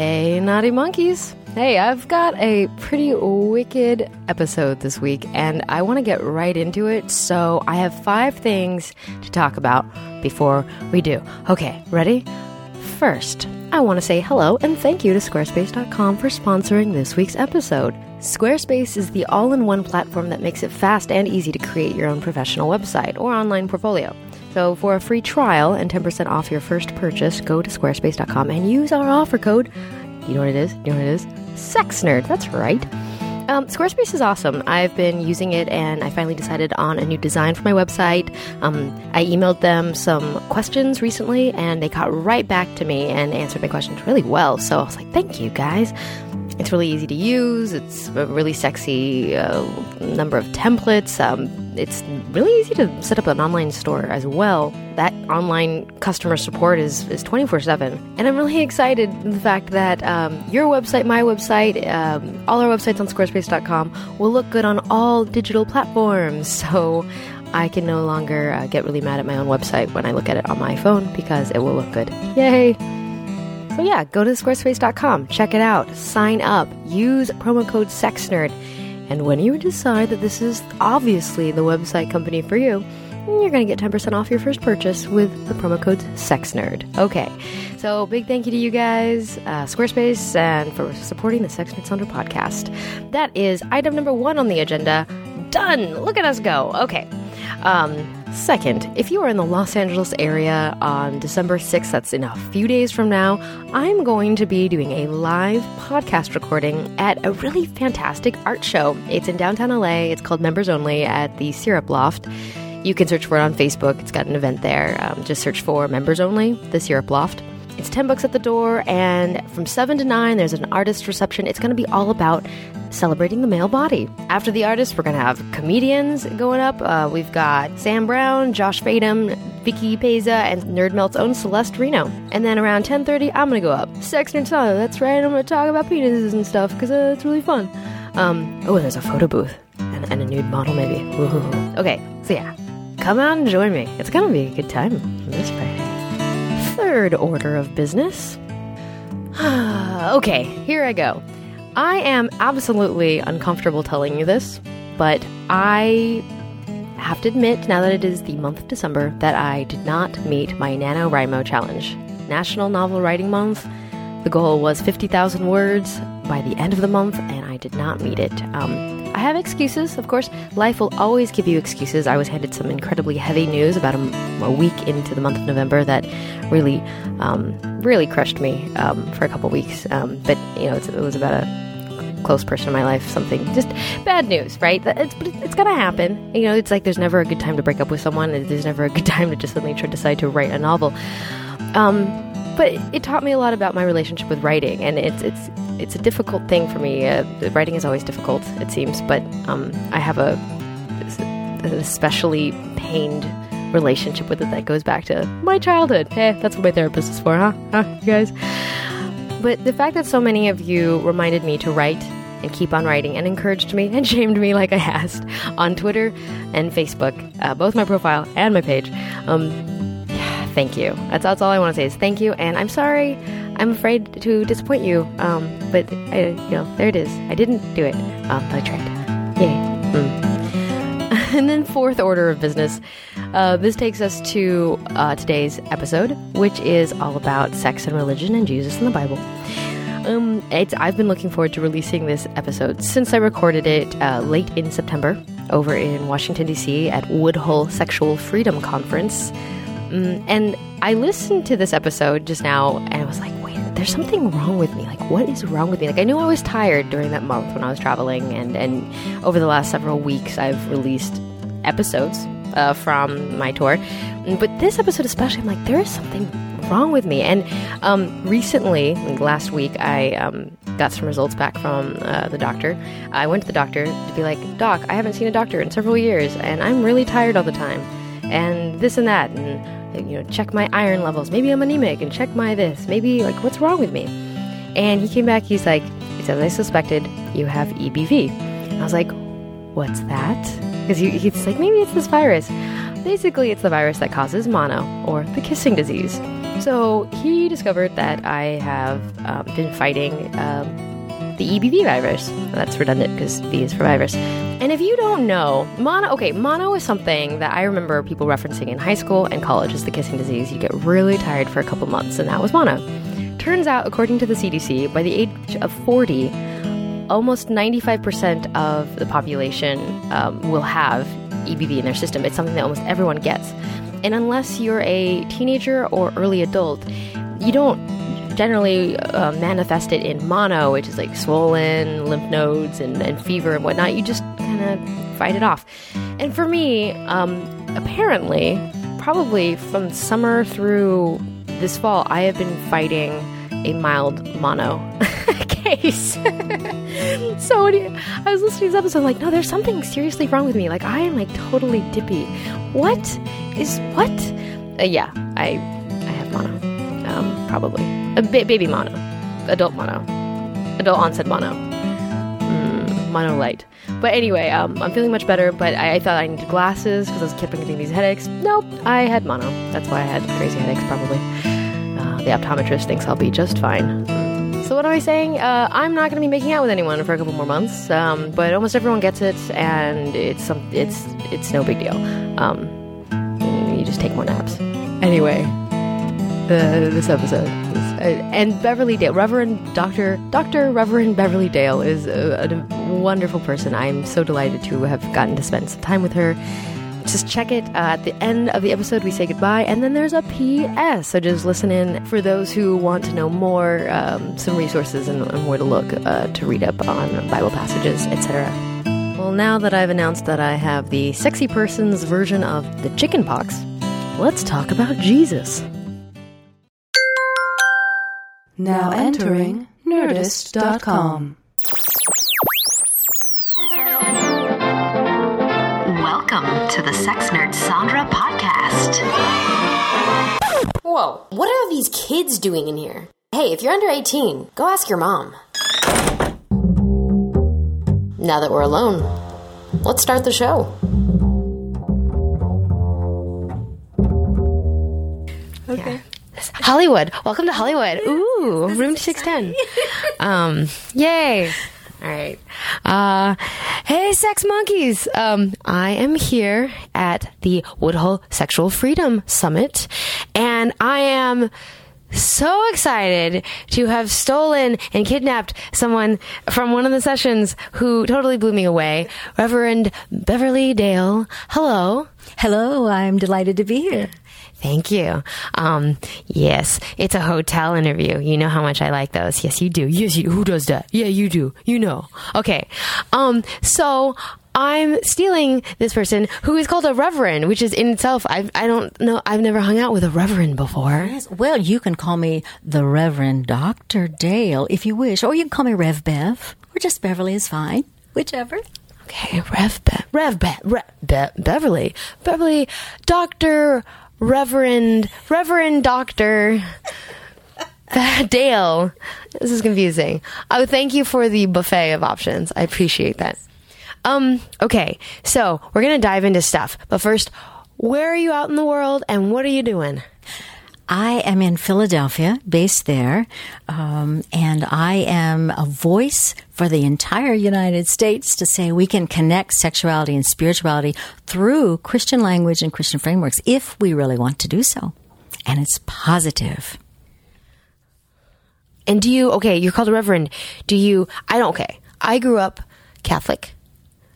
Hey, naughty monkeys. Hey, I've got a pretty wicked episode this week, and I want to get right into it. So, I have five things to talk about before we do. Okay, ready? First, I want to say hello and thank you to Squarespace.com for sponsoring this week's episode. Squarespace is the all in one platform that makes it fast and easy to create your own professional website or online portfolio. So, for a free trial and 10% off your first purchase, go to squarespace.com and use our offer code. You know what it is? You know what it is? Sex Nerd. That's right. Um, Squarespace is awesome. I've been using it and I finally decided on a new design for my website. Um, I emailed them some questions recently and they got right back to me and answered my questions really well. So I was like, thank you guys. It's really easy to use. It's a really sexy uh, number of templates. Um, it's really easy to set up an online store as well. That online customer support is, is 24 7. And I'm really excited the fact that um, your website, my website, um, all our websites on squarespace.com will look good on all digital platforms. So I can no longer uh, get really mad at my own website when I look at it on my phone because it will look good. Yay! So yeah, go to squarespace.com, check it out, sign up, use promo code SEXNERD, and when you decide that this is obviously the website company for you, you're going to get 10% off your first purchase with the promo code SEXNERD. Okay, so big thank you to you guys, uh, Squarespace, and for supporting the Sex Nerd Sandra podcast. That is item number one on the agenda. Done! Look at us go. Okay. Um, second, if you are in the Los Angeles area on December 6th, that's in a few days from now, I'm going to be doing a live podcast recording at a really fantastic art show. It's in downtown LA. It's called Members Only at the Syrup Loft. You can search for it on Facebook. It's got an event there. Um, just search for Members Only, the Syrup Loft. It's 10 bucks at the door, and from 7 to 9, there's an artist reception. It's going to be all about celebrating the male body. After the artist, we're going to have comedians going up. Uh, we've got Sam Brown, Josh Fadem, Vicky Peza, and Nerd Melt's own Celeste Reno. And then around 10.30, I'm going to go up. Sex Nerd Sandra, that's right, I'm going to talk about penises and stuff, because uh, it's really fun. Um, oh, there's a photo booth. And, and a nude model, maybe. Ooh. Okay, so yeah, come out and join me. It's going to be a good time. Third order of business. okay, here I go. I am absolutely uncomfortable telling you this, but I have to admit, now that it is the month of December, that I did not meet my NaNoWriMo challenge. National Novel Writing Month. The goal was 50,000 words by the end of the month, and I did not meet it. Um, I have excuses, of course. Life will always give you excuses. I was handed some incredibly heavy news about a, a week into the month of November that really, um, really crushed me um, for a couple weeks. Um, but you know, it was about a close person in my life. Something just bad news, right? It's it's gonna happen. You know, it's like there's never a good time to break up with someone. There's never a good time to just suddenly try decide to write a novel. Um, but it taught me a lot about my relationship with writing, and it's it's it's a difficult thing for me. Uh, writing is always difficult, it seems, but um, I have a an especially pained relationship with it that goes back to my childhood. Hey, that's what my therapist is for, huh? Huh, you guys? But the fact that so many of you reminded me to write and keep on writing and encouraged me and shamed me like I asked on Twitter and Facebook, uh, both my profile and my page. Um, thank you. That's, that's all I want to say is thank you. And I'm sorry. I'm afraid to disappoint you. Um, but I, you know, there it is. I didn't do it. But I tried. Yay. Mm. and then fourth order of business. Uh, this takes us to uh, today's episode, which is all about sex and religion and Jesus in the Bible. Um, I've been looking forward to releasing this episode since I recorded it uh, late in September over in Washington, D.C. at Woodhull Sexual Freedom Conference. Mm, and I listened to this episode just now and I was like, wait, there's something wrong with me. Like, what is wrong with me? Like, I knew I was tired during that month when I was traveling, and, and over the last several weeks, I've released episodes uh, from my tour. Mm, but this episode, especially, I'm like, there is something wrong with me. And um, recently, like last week, I um, got some results back from uh, the doctor. I went to the doctor to be like, Doc, I haven't seen a doctor in several years, and I'm really tired all the time. And this and that. And you know, check my iron levels. Maybe I'm anemic and check my this. Maybe, like, what's wrong with me? And he came back, he's like, he says, I suspected you have EBV. I was like, what's that? Because he, he's like, maybe it's this virus. Basically, it's the virus that causes mono, or the kissing disease. So he discovered that I have um, been fighting um, the EBV virus. That's redundant because V is for virus. And if you don't know, mono, okay, mono is something that I remember people referencing in high school and college as the kissing disease. You get really tired for a couple months, and that was mono. Turns out, according to the CDC, by the age of 40, almost 95% of the population um, will have EBV in their system. It's something that almost everyone gets. And unless you're a teenager or early adult, you don't generally uh, manifest it in mono, which is like swollen lymph nodes and, and fever and whatnot. You just kind of fight it off. And for me, um, apparently, probably from summer through this fall, I have been fighting a mild mono case. so I was listening to this episode, like, no, there's something seriously wrong with me. Like, I am like totally dippy. What is what? Uh, yeah, I I have mono, probably a ba- baby mono, adult mono, adult onset mono, mm, mono light. But anyway, um, I'm feeling much better. But I, I thought I needed glasses because I was kept getting these headaches. Nope, I had mono. That's why I had crazy headaches, probably. Uh, the optometrist thinks I'll be just fine. So what am I saying? Uh, I'm not going to be making out with anyone for a couple more months, um, but almost everyone gets it, and it's some, it's it's no big deal. Um, you just take more naps. Anyway, uh, this episode, uh, and Beverly Dale, Reverend Doctor Doctor Reverend Beverly Dale is a, a wonderful person. I'm so delighted to have gotten to spend some time with her. Just check it uh, at the end of the episode we say goodbye and then there's a ps so just listen in for those who want to know more um, some resources and, and, where to look uh, to read up on bible passages etc well now that i've announced that i have the sexy person's version of the chicken pox let's talk about jesus now entering nerdist.com Welcome to the Sex Nerd Sandra podcast. Whoa, what are these kids doing in here? Hey, if you're under 18, go ask your mom. Now that we're alone, let's start the show. Yeah. Hollywood. Welcome to Hollywood. Ooh, room 610. um, yay. All right. Uh, hey, sex monkeys. Um, I am here at the Woodhull Sexual Freedom Summit, and I am so excited to have stolen and kidnapped someone from one of the sessions who totally blew me away. Reverend Beverly Dale. Hello. Hello, I'm delighted to be here. Thank you. Um, yes, it's a hotel interview. You know how much I like those. Yes, you do. Yes, you. Who does that? Yeah, you do. You know. Okay. Um, so I'm stealing this person who is called a reverend, which is in itself, I, I don't know, I've never hung out with a reverend before. Yes. Well, you can call me the Reverend Dr. Dale if you wish, or you can call me Rev Bev, or just Beverly is fine, whichever. Okay, Rev Bev, Rev Bev, Rev Be- Beverly, Beverly, Dr. Reverend, Reverend Doctor Dale. This is confusing. Oh, thank you for the buffet of options. I appreciate that. Um, okay, so we're gonna dive into stuff, but first, where are you out in the world and what are you doing? I am in Philadelphia, based there, um, and I am a voice for the entire United States to say we can connect sexuality and spirituality through Christian language and Christian frameworks if we really want to do so. And it's positive. And do you, okay, you're called a reverend. Do you, I don't, okay, I grew up Catholic.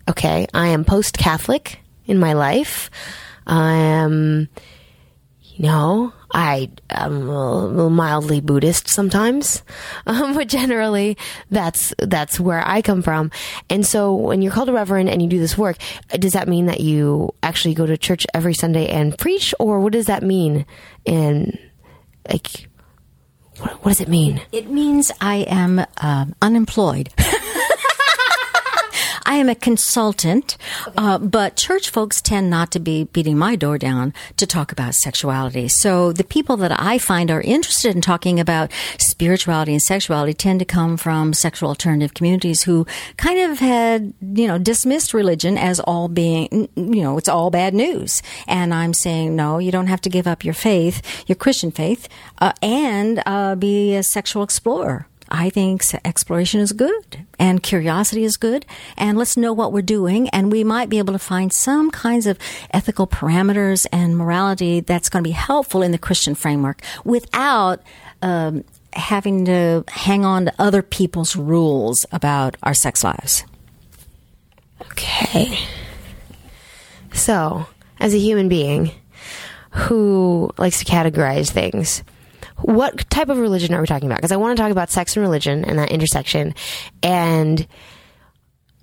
Okay, I am post Catholic in my life. I am, know, I am mildly Buddhist sometimes, um, but generally that's that's where I come from. And so, when you're called a reverend and you do this work, does that mean that you actually go to church every Sunday and preach, or what does that mean? And like, what, what does it mean? It means I am um, unemployed. I am a consultant, uh, but church folks tend not to be beating my door down to talk about sexuality. So the people that I find are interested in talking about spirituality and sexuality tend to come from sexual alternative communities who kind of had, you know, dismissed religion as all being, you know, it's all bad news. And I'm saying, no, you don't have to give up your faith, your Christian faith, uh, and uh, be a sexual explorer. I think exploration is good and curiosity is good. And let's know what we're doing. And we might be able to find some kinds of ethical parameters and morality that's going to be helpful in the Christian framework without um, having to hang on to other people's rules about our sex lives. Okay. So, as a human being who likes to categorize things, what type of religion are we talking about? Because I want to talk about sex and religion and that intersection. And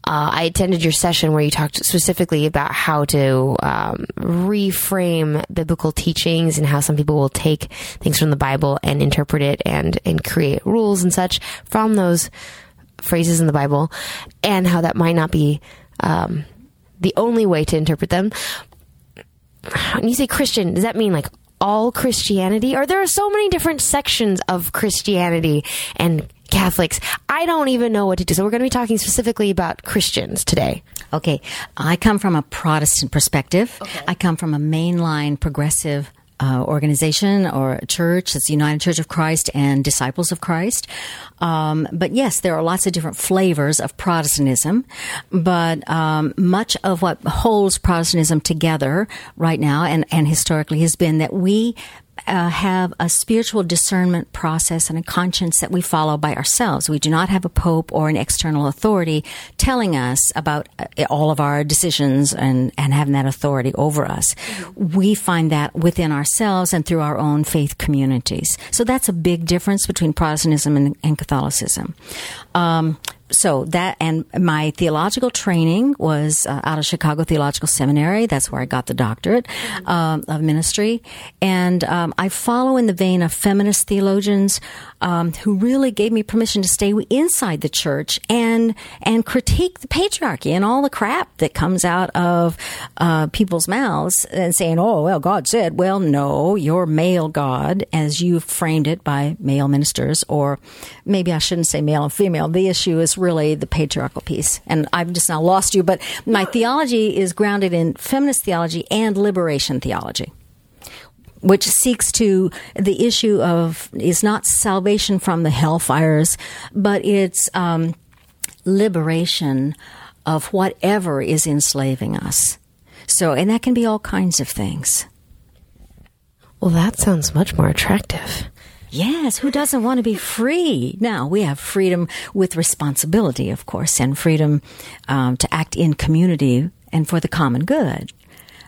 uh, I attended your session where you talked specifically about how to um, reframe biblical teachings and how some people will take things from the Bible and interpret it and and create rules and such from those phrases in the Bible, and how that might not be um, the only way to interpret them. When you say Christian, does that mean like all Christianity? Or there are so many different sections of Christianity and Catholics. I don't even know what to do. So we're going to be talking specifically about Christians today. Okay. I come from a Protestant perspective. Okay. I come from a mainline progressive uh, organization or church. It's the United Church of Christ and Disciples of Christ. Um, but yes, there are lots of different flavors of Protestantism. But um, much of what holds Protestantism together right now and, and historically has been that we uh, have a spiritual discernment process and a conscience that we follow by ourselves. We do not have a pope or an external authority telling us about uh, all of our decisions and, and having that authority over us. We find that within ourselves and through our own faith communities. So that's a big difference between Protestantism and, and Catholicism. Um, so that and my theological training was uh, out of Chicago Theological Seminary. That's where I got the doctorate um, of ministry, and um, I follow in the vein of feminist theologians um, who really gave me permission to stay inside the church and and critique the patriarchy and all the crap that comes out of uh, people's mouths and saying, "Oh, well, God said." Well, no, your male God, as you framed it by male ministers, or maybe I shouldn't say male and female. The issue is really the patriarchal piece, and I've just now lost you. But my theology is grounded in feminist theology and liberation theology which seeks to the issue of is not salvation from the hellfires, but it's um, liberation of whatever is enslaving us. So, and that can be all kinds of things. Well, that sounds much more attractive. Yes, who doesn't want to be free? Now, we have freedom with responsibility, of course, and freedom um, to act in community and for the common good.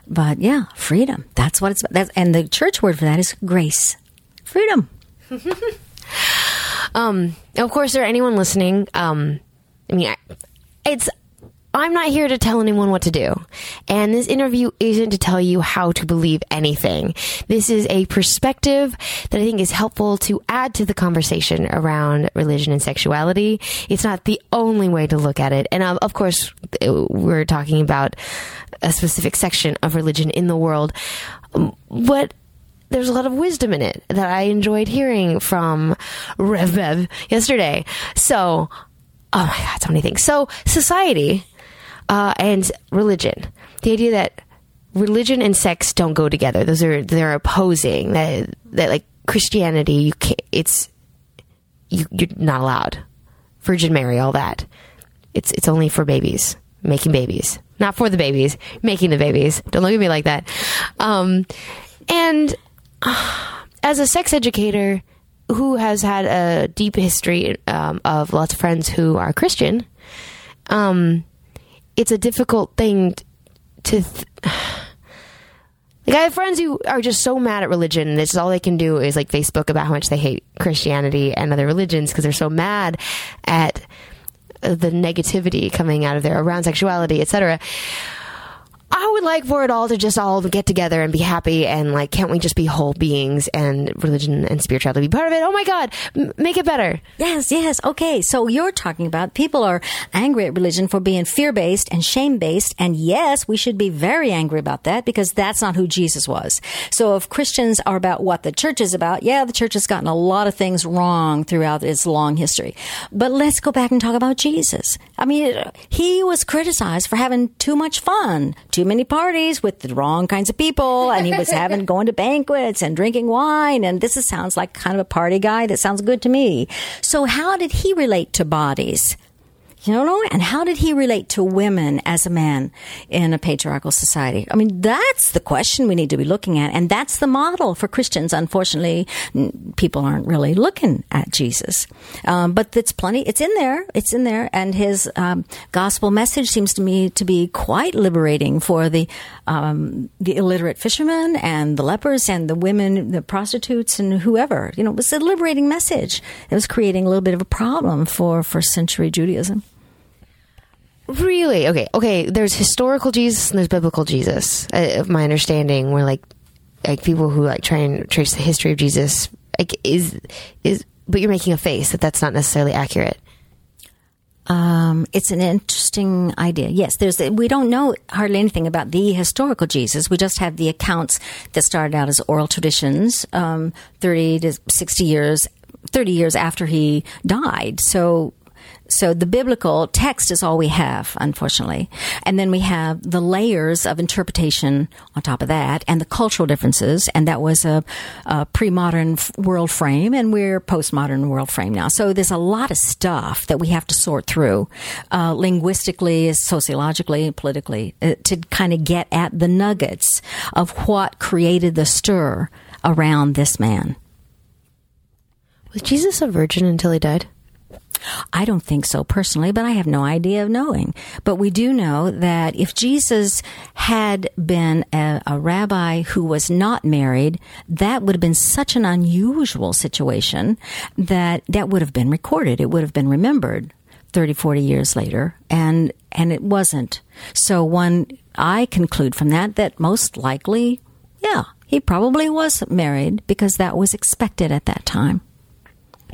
But yeah, freedom. That's what it's about. That's, and the church word for that is grace. Freedom. Um, of course, there are anyone listening. Um, I mean, I- it's. I'm not here to tell anyone what to do. And this interview isn't to tell you how to believe anything. This is a perspective that I think is helpful to add to the conversation around religion and sexuality. It's not the only way to look at it. And of, of course, we're talking about a specific section of religion in the world. Um, But there's a lot of wisdom in it that I enjoyed hearing from Rev Bev yesterday. So, oh my God, so many things. So, society uh, and religion. The idea that religion and sex don't go together; those are they're opposing. That that like Christianity, you can't. It's you, you're not allowed. Virgin Mary, all that. It's it's only for babies, making babies, not for the babies, making the babies. Don't look at me like that. Um, and as a sex educator who has had a deep history um, of lots of friends who are Christian, um, it's a difficult thing to. Th- like I have friends who are just so mad at religion, this is all they can do is like Facebook about how much they hate Christianity and other religions because they're so mad at the negativity coming out of there around sexuality, etc. I would like for it all to just all get together and be happy and like, can't we just be whole beings and religion and spirituality be part of it? Oh my God, m- make it better. Yes, yes. Okay. So you're talking about people are angry at religion for being fear based and shame based. And yes, we should be very angry about that because that's not who Jesus was. So if Christians are about what the church is about, yeah, the church has gotten a lot of things wrong throughout its long history. But let's go back and talk about Jesus. I mean, he was criticized for having too much fun, too many parties with the wrong kinds of people, and he was having going to banquets and drinking wine. And this is, sounds like kind of a party guy. That sounds good to me. So how did he relate to bodies? You know, and how did he relate to women as a man in a patriarchal society? I mean, that's the question we need to be looking at. And that's the model for Christians. Unfortunately, people aren't really looking at Jesus. Um, but it's plenty, it's in there. It's in there. And his um, gospel message seems to me to be quite liberating for the, um, the illiterate fishermen and the lepers and the women, the prostitutes and whoever. You know, it was a liberating message. It was creating a little bit of a problem for first century Judaism. Really? Okay. Okay. There's historical Jesus and there's biblical Jesus. Uh, my understanding, where like like people who like try and trace the history of Jesus, like is is, but you're making a face that that's not necessarily accurate. Um, it's an interesting idea. Yes, there's. We don't know hardly anything about the historical Jesus. We just have the accounts that started out as oral traditions, um, thirty to sixty years, thirty years after he died. So so the biblical text is all we have, unfortunately. And then we have the layers of interpretation on top of that and the cultural differences. And that was a, a pre-modern world frame and we're post modern world frame now. So there's a lot of stuff that we have to sort through, uh, linguistically, sociologically, politically, uh, to kind of get at the nuggets of what created the stir around this man. Was Jesus a virgin until he died? I don't think so personally, but I have no idea of knowing. But we do know that if Jesus had been a, a, rabbi who was not married, that would have been such an unusual situation that that would have been recorded. It would have been remembered 30, 40 years later. And, and it wasn't. So one, I conclude from that that most likely, yeah, he probably was married because that was expected at that time.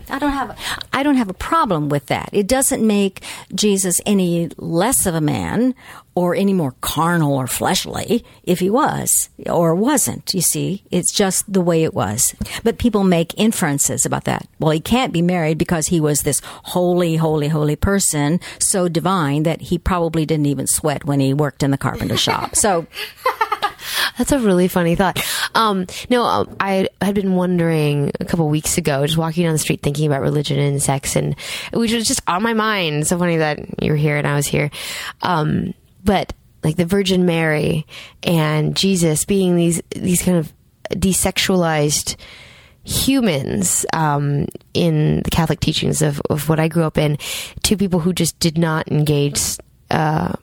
I don't have I don't have a problem with that. It doesn't make Jesus any less of a man or any more carnal or fleshly if he was or wasn't. You see, it's just the way it was. But people make inferences about that. Well, he can't be married because he was this holy, holy, holy person, so divine that he probably didn't even sweat when he worked in the carpenter shop. So that's a really funny thought. Um, no, um, I had been wondering a couple weeks ago, just walking down the street thinking about religion and sex, and it was just on my mind. So funny that you were here and I was here. Um, but like the Virgin Mary and Jesus being these these kind of desexualized humans um, in the Catholic teachings of, of what I grew up in to people who just did not engage uh,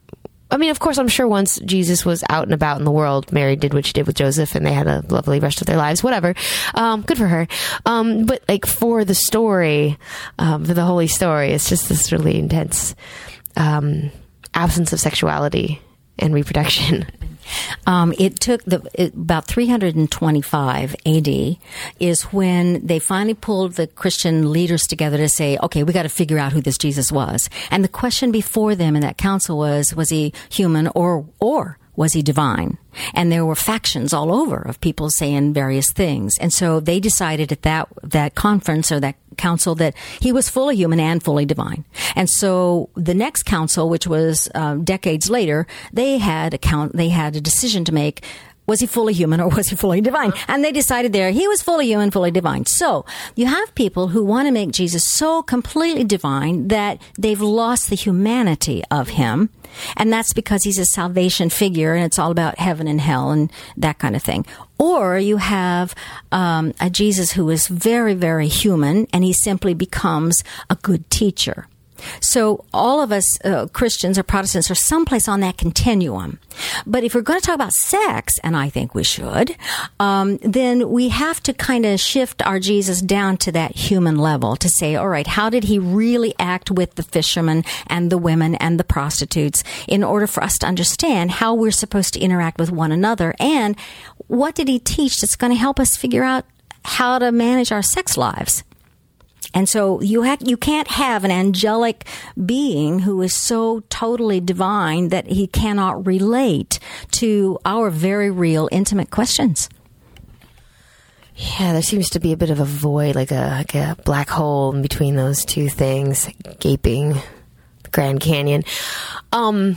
I mean, of course, I'm sure once Jesus was out and about in the world, Mary did what she did with Joseph, and they had a lovely rest of their lives. Whatever, um, good for her. Um, but like for the story, um, for the holy story, it's just this really intense um, absence of sexuality and reproduction. Um, it took the it, about 325 AD is when they finally pulled the Christian leaders together to say, okay, we got to figure out who this Jesus was. And the question before them in that council was, was he human or or was he divine? And there were factions all over of people saying various things. And so they decided at that, that conference or that council that he was fully human and fully divine. And so the next council, which was uh, decades later, they had a count, they had a decision to make was he fully human or was he fully divine? And they decided there he was fully human, fully divine. So you have people who want to make Jesus so completely divine that they've lost the humanity of him. And that's because he's a salvation figure and it's all about heaven and hell and that kind of thing. Or you have um, a Jesus who is very, very human and he simply becomes a good teacher. So all of us uh, Christians or Protestants are someplace on that continuum. But if we're going to talk about sex, and I think we should, um, then we have to kind of shift our Jesus down to that human level to say, all right, how did he really act with the fishermen and the women and the prostitutes in order for us to understand how we're supposed to interact with one another and what did he teach that's going to help us figure out how to manage our sex lives? And so you ha- you can't have an angelic being who is so totally divine that he cannot relate to our very real intimate questions. Yeah, there seems to be a bit of a void, like a like a black hole in between those two things, gaping Grand Canyon. Um,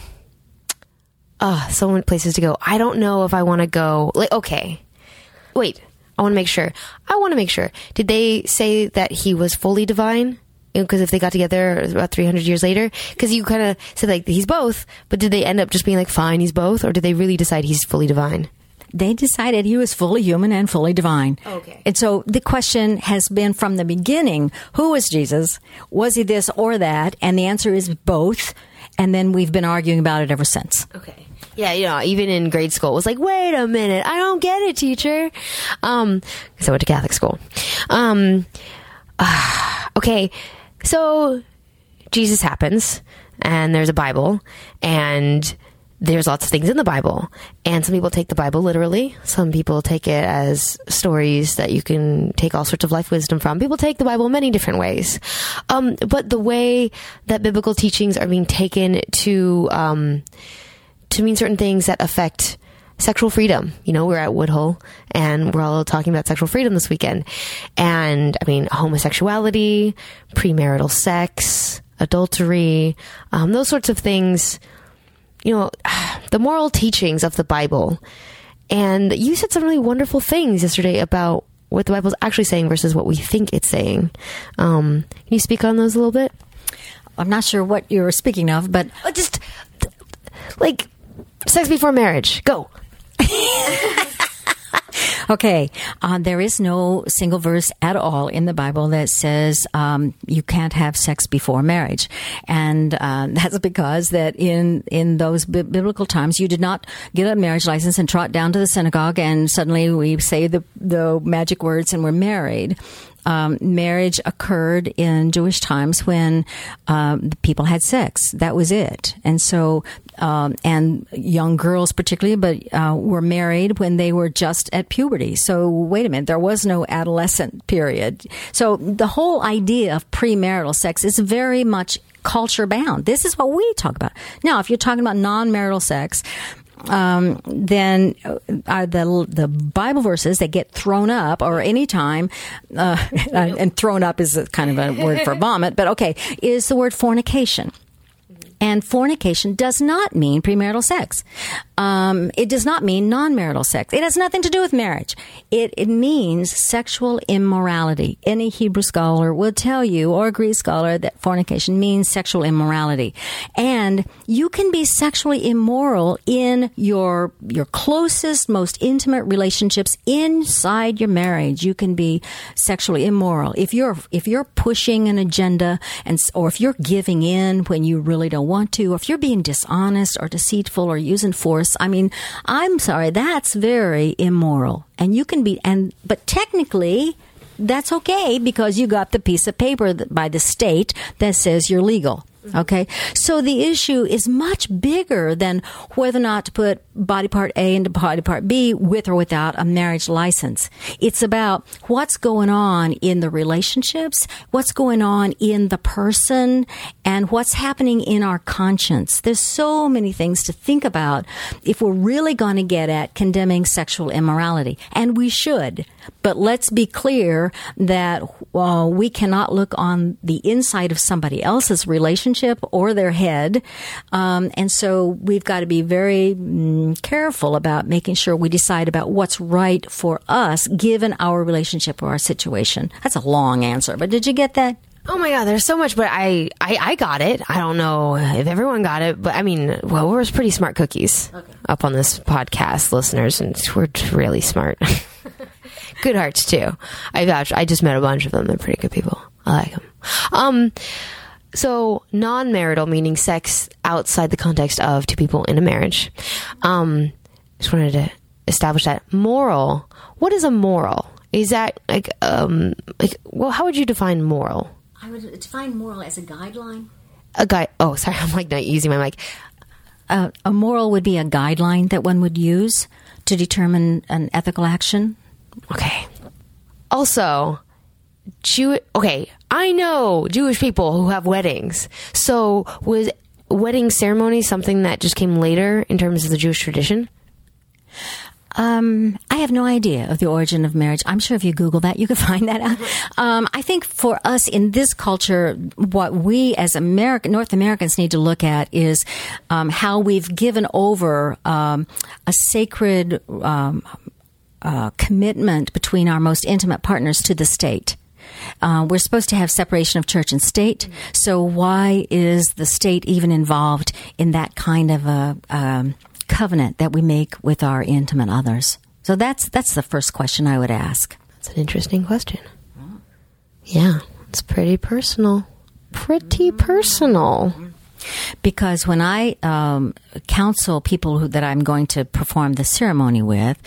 uh, so many places to go. I don't know if I want to go. Like, okay, wait. I want to make sure. I want to make sure. Did they say that he was fully divine? Because if they got together about 300 years later, because you kind of said like he's both, but did they end up just being like fine, he's both, or did they really decide he's fully divine? They decided he was fully human and fully divine. Okay. And so the question has been from the beginning who was Jesus? Was he this or that? And the answer is both. And then we've been arguing about it ever since. Okay. Yeah, you know, even in grade school, it was like, wait a minute, I don't get it, teacher. Um, because I went to Catholic school. Um, ah, okay, so Jesus happens, and there's a Bible, and there's lots of things in the Bible. And some people take the Bible literally. Some people take it as stories that you can take all sorts of life wisdom from. People take the Bible many different ways. Um, but the way that biblical teachings are being taken to, um, to mean certain things that affect sexual freedom. You know, we're at Woodhull and we're all talking about sexual freedom this weekend. And I mean, homosexuality, premarital sex, adultery, um, those sorts of things, you know, the moral teachings of the Bible. And you said some really wonderful things yesterday about what the Bible's actually saying versus what we think it's saying. Um, can you speak on those a little bit? I'm not sure what you're speaking of, but Uh, just like sex before marriage. Go. Okay, uh, there is no single verse at all in the Bible that says um, you can't have sex before marriage, and uh, that's because that in in those bi- biblical times you did not get a marriage license and trot down to the synagogue and suddenly we say the the magic words and we're married. Um, marriage occurred in Jewish times when um, the people had sex. That was it, and so um, and young girls particularly, but uh, were married when they were just at puberty. So wait a minute, there was no adolescent period. So the whole idea of premarital sex is very much culture bound. This is what we talk about. Now, if you're talking about non-marital sex, um, then uh, the the Bible verses that get thrown up, or any time, uh, and thrown up is kind of a word for vomit, but okay, is the word fornication. And fornication does not mean premarital sex. Um, it does not mean non-marital sex. It has nothing to do with marriage. It, it means sexual immorality. Any Hebrew scholar will tell you, or Greek scholar, that fornication means sexual immorality. And you can be sexually immoral in your your closest, most intimate relationships inside your marriage. You can be sexually immoral if you're if you're pushing an agenda and or if you're giving in when you really don't want to, or if you're being dishonest or deceitful or using force. I mean, I'm sorry, that's very immoral. And you can be and but technically that's okay because you got the piece of paper by the state that says you're legal. Okay. So the issue is much bigger than whether or not to put body part A into body part B with or without a marriage license. It's about what's going on in the relationships, what's going on in the person, and what's happening in our conscience. There's so many things to think about if we're really going to get at condemning sexual immorality. And we should. But let's be clear that uh, we cannot look on the inside of somebody else's relationship or their head. Um, and so we've got to be very mm, careful about making sure we decide about what's right for us given our relationship or our situation. That's a long answer, but did you get that? Oh my god, there's so much, but I, I, I got it. I don't know if everyone got it, but I mean, well, we're pretty smart cookies up on this podcast, listeners, and we're really smart. good hearts too. I vouch. I just met a bunch of them. They're pretty good people. I like them. Um, so non-marital meaning sex outside the context of two people in a marriage. Um, just wanted to establish that moral. What is a moral? Is that like um like well how would you define moral? I would define moral as a guideline. A guy. Oh, sorry, I'm like not using my mic. Uh, a moral would be a guideline that one would use to determine an ethical action. Okay. Also, Jew. Okay, I know Jewish people who have weddings. So was wedding ceremony something that just came later in terms of the Jewish tradition? Um, I have no idea of the origin of marriage. I'm sure if you Google that, you could find that out. Um, I think for us in this culture, what we as American North Americans need to look at is um, how we've given over um, a sacred um, uh, commitment between our most intimate partners to the state. Uh, we're supposed to have separation of church and state. So why is the state even involved in that kind of a um, covenant that we make with our intimate others? So that's that's the first question I would ask. That's an interesting question. Yeah, it's pretty personal. Pretty personal. because when I um, counsel people who, that I'm going to perform the ceremony with,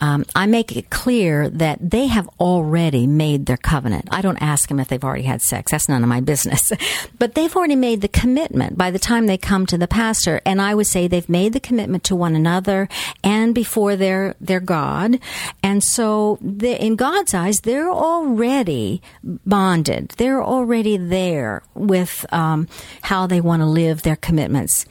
um, I make it clear that they have already made their covenant. I don't ask them if they've already had sex. That's none of my business. but they've already made the commitment by the time they come to the pastor, and I would say they've made the commitment to one another and before their their God, and so they- in God's eyes, they're already bonded. They're already there with um, how they want to live their commitments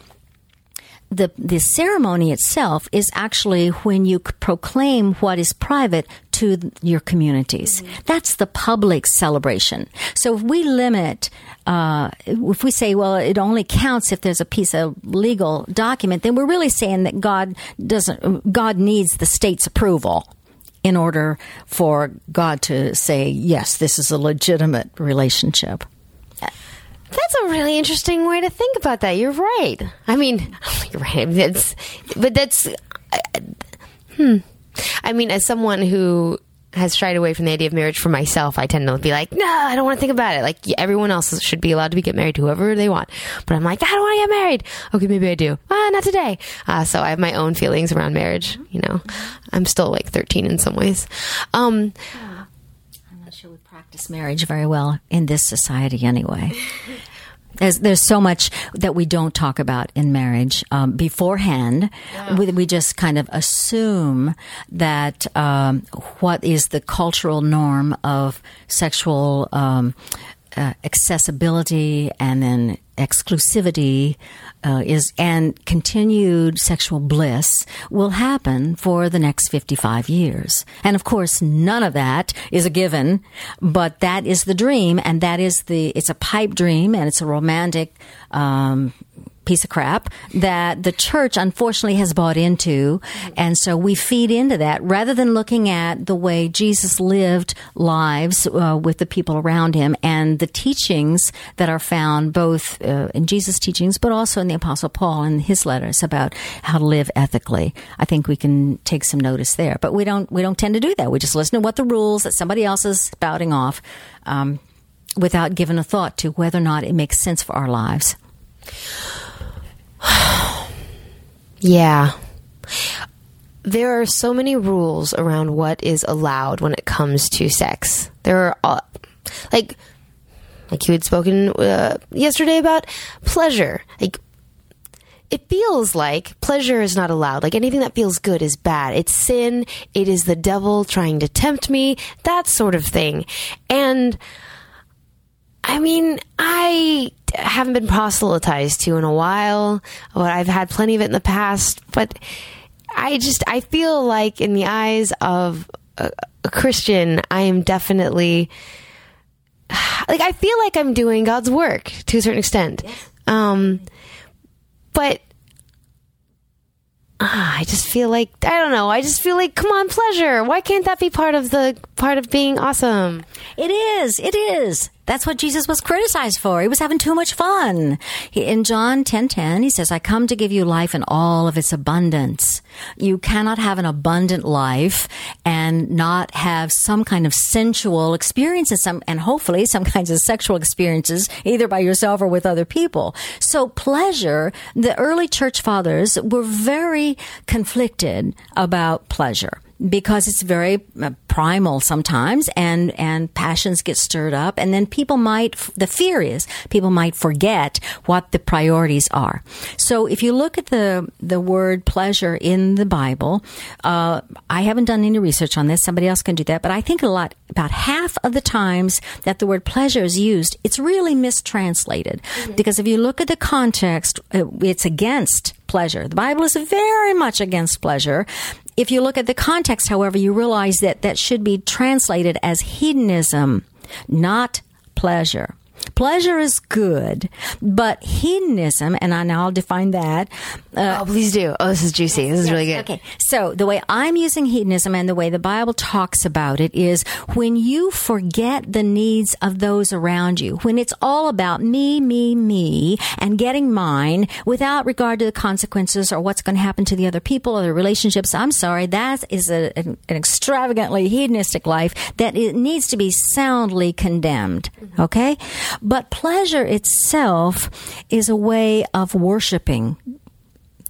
the the ceremony itself is actually when you proclaim what is private to your communities. That's the public celebration. So if we limit, uh, if we say, well, it only counts if there's a piece of legal document, then we're really saying that God doesn't. God needs the state's approval in order for God to say, yes, this is a legitimate relationship. That's a really interesting way to think about that. You're right. I mean, you're right. That's, but that's, uh, hmm. I mean, as someone who has shied away from the idea of marriage for myself, I tend to be like, no, I don't want to think about it. Like everyone else should be allowed to be get married to whoever they want. But I'm like, I don't want to get married. Okay, maybe I do. Ah, not today. Uh, so I have my own feelings around marriage. You know, I'm still like 13 in some ways. Um, I'm not sure we practice marriage very well in this society anyway. There's, there's so much that we don't talk about in marriage um, beforehand. We, we just kind of assume that um, what is the cultural norm of sexual um, uh, accessibility and then exclusivity uh, is and continued sexual bliss will happen for the next 55 years. And of course, none of that is a given, but that is the dream, and that is the it's a pipe dream, and it's a romantic. Um, piece of crap that the church unfortunately has bought into. And so we feed into that rather than looking at the way Jesus lived lives uh, with the people around him and the teachings that are found both uh, in Jesus' teachings, but also in the Apostle Paul and his letters about how to live ethically. I think we can take some notice there. But we don't, we don't tend to do that. We just listen to what the rules that somebody else is spouting off. Um, without giving a thought to whether or not it makes sense for our lives. Yeah. There are so many rules around what is allowed when it comes to sex. There are, like, like you had spoken uh, yesterday about pleasure. Like, it feels like pleasure is not allowed. Like anything that feels good is bad. It's sin. It is the devil trying to tempt me. That sort of thing. And I mean, I haven't been proselytized to in a while, but I've had plenty of it in the past. But I just, I feel like in the eyes of a, a Christian, I am definitely, like, I feel like I'm doing God's work to a certain extent. Um, but ah, I just feel like, I don't know, I just feel like, come on, pleasure. Why can't that be part of the, part of being awesome? It is. It is. That's what Jesus was criticized for. He was having too much fun. He, in John 10:10, he says, "I come to give you life in all of its abundance." You cannot have an abundant life and not have some kind of sensual experiences some and hopefully some kinds of sexual experiences either by yourself or with other people. So pleasure, the early church fathers were very conflicted about pleasure because it's very uh, primal sometimes and and passions get stirred up and then people might the fear is people might forget what the priorities are so if you look at the the word pleasure in the bible uh, i haven't done any research on this somebody else can do that but i think a lot about half of the times that the word pleasure is used it's really mistranslated mm-hmm. because if you look at the context uh, it's against pleasure. The Bible is very much against pleasure. If you look at the context, however, you realize that that should be translated as hedonism, not pleasure. Pleasure is good, but hedonism, and I now I'll define that. Uh, oh, please do. Oh, this is juicy. This is yes, really good. Okay. So the way I'm using hedonism and the way the Bible talks about it is when you forget the needs of those around you, when it's all about me, me, me, and getting mine without regard to the consequences or what's going to happen to the other people or the relationships. I'm sorry. That is a, an, an extravagantly hedonistic life that it needs to be soundly condemned. Okay. But pleasure itself is a way of worshiping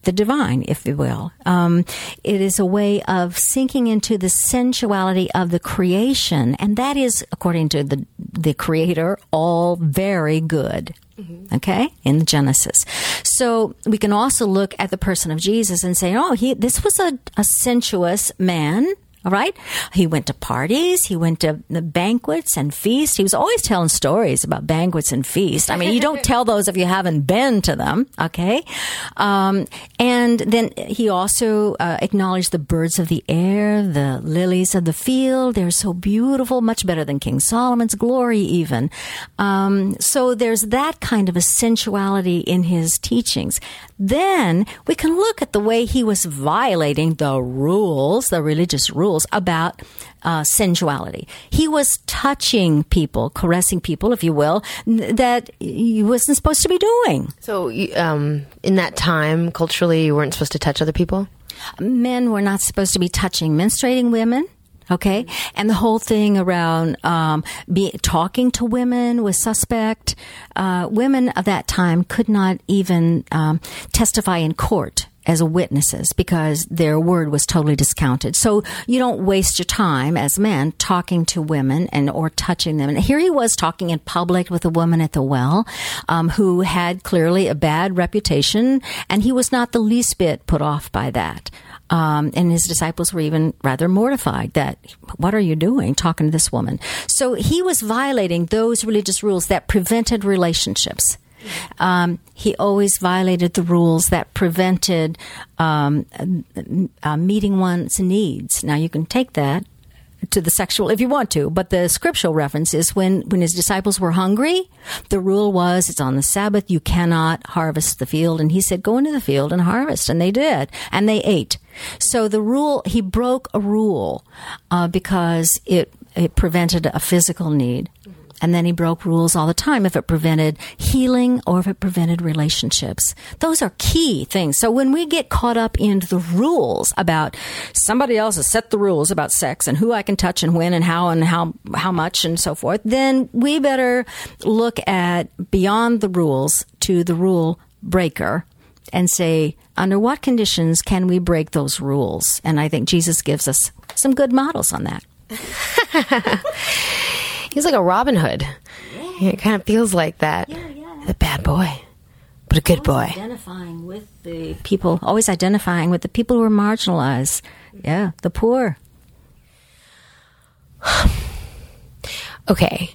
the divine, if you will. Um, it is a way of sinking into the sensuality of the creation, and that is, according to the the Creator, all very good. Mm-hmm. Okay, in Genesis. So we can also look at the person of Jesus and say, "Oh, he this was a, a sensuous man." All right. He went to parties. He went to the banquets and feasts. He was always telling stories about banquets and feasts. I mean, you don't tell those if you haven't been to them. Okay. Um, and then he also uh, acknowledged the birds of the air, the lilies of the field. They're so beautiful, much better than King Solomon's glory, even. Um, so there's that kind of a sensuality in his teachings. Then we can look at the way he was violating the rules, the religious rules rules about uh, sensuality. He was touching people, caressing people, if you will, that he wasn't supposed to be doing. So, um, in that time, culturally, you weren't supposed to touch other people? Men were not supposed to be touching menstruating women. Okay, and the whole thing around um, be, talking to women was suspect. Uh, women of that time could not even um, testify in court as witnesses because their word was totally discounted. So you don't waste your time as men talking to women and or touching them. And here he was talking in public with a woman at the well um, who had clearly a bad reputation, and he was not the least bit put off by that. Um, and his disciples were even rather mortified that, what are you doing talking to this woman? So he was violating those religious rules that prevented relationships. Um, he always violated the rules that prevented um, uh, meeting one's needs. Now, you can take that to the sexual if you want to, but the scriptural reference is when, when his disciples were hungry, the rule was it's on the Sabbath, you cannot harvest the field. And he said, go into the field and harvest. And they did. And they ate. So the rule, he broke a rule uh, because it, it prevented a physical need. And then he broke rules all the time if it prevented healing or if it prevented relationships. Those are key things. So when we get caught up in the rules about somebody else has set the rules about sex and who I can touch and when and how and how, how much and so forth, then we better look at beyond the rules to the rule breaker and say, under what conditions can we break those rules? And I think Jesus gives us some good models on that. He's like a Robin Hood. Yeah. It kind of feels like that. Yeah, yeah. The bad boy, but a good boy. Identifying with the people, always identifying with the people who are marginalized. Yeah, the poor. okay.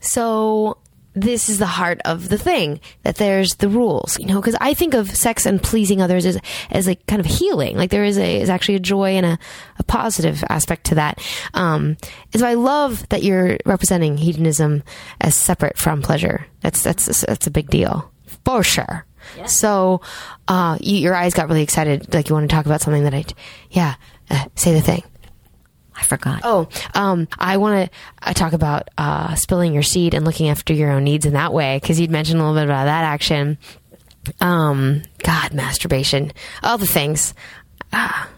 So this is the heart of the thing that there's the rules, you know, because I think of sex and pleasing others as, as like kind of healing. Like there is a, is actually a joy and a, a positive aspect to that. Um, and so I love that you're representing hedonism as separate from pleasure. That's, that's, that's a big deal for sure. Yeah. So, uh, you, your eyes got really excited. Like you want to talk about something that I, yeah, uh, say the thing. I forgot. Oh, um, I want to talk about uh, spilling your seed and looking after your own needs in that way because you'd mentioned a little bit about that action. Um, God, masturbation, all the things. Ah.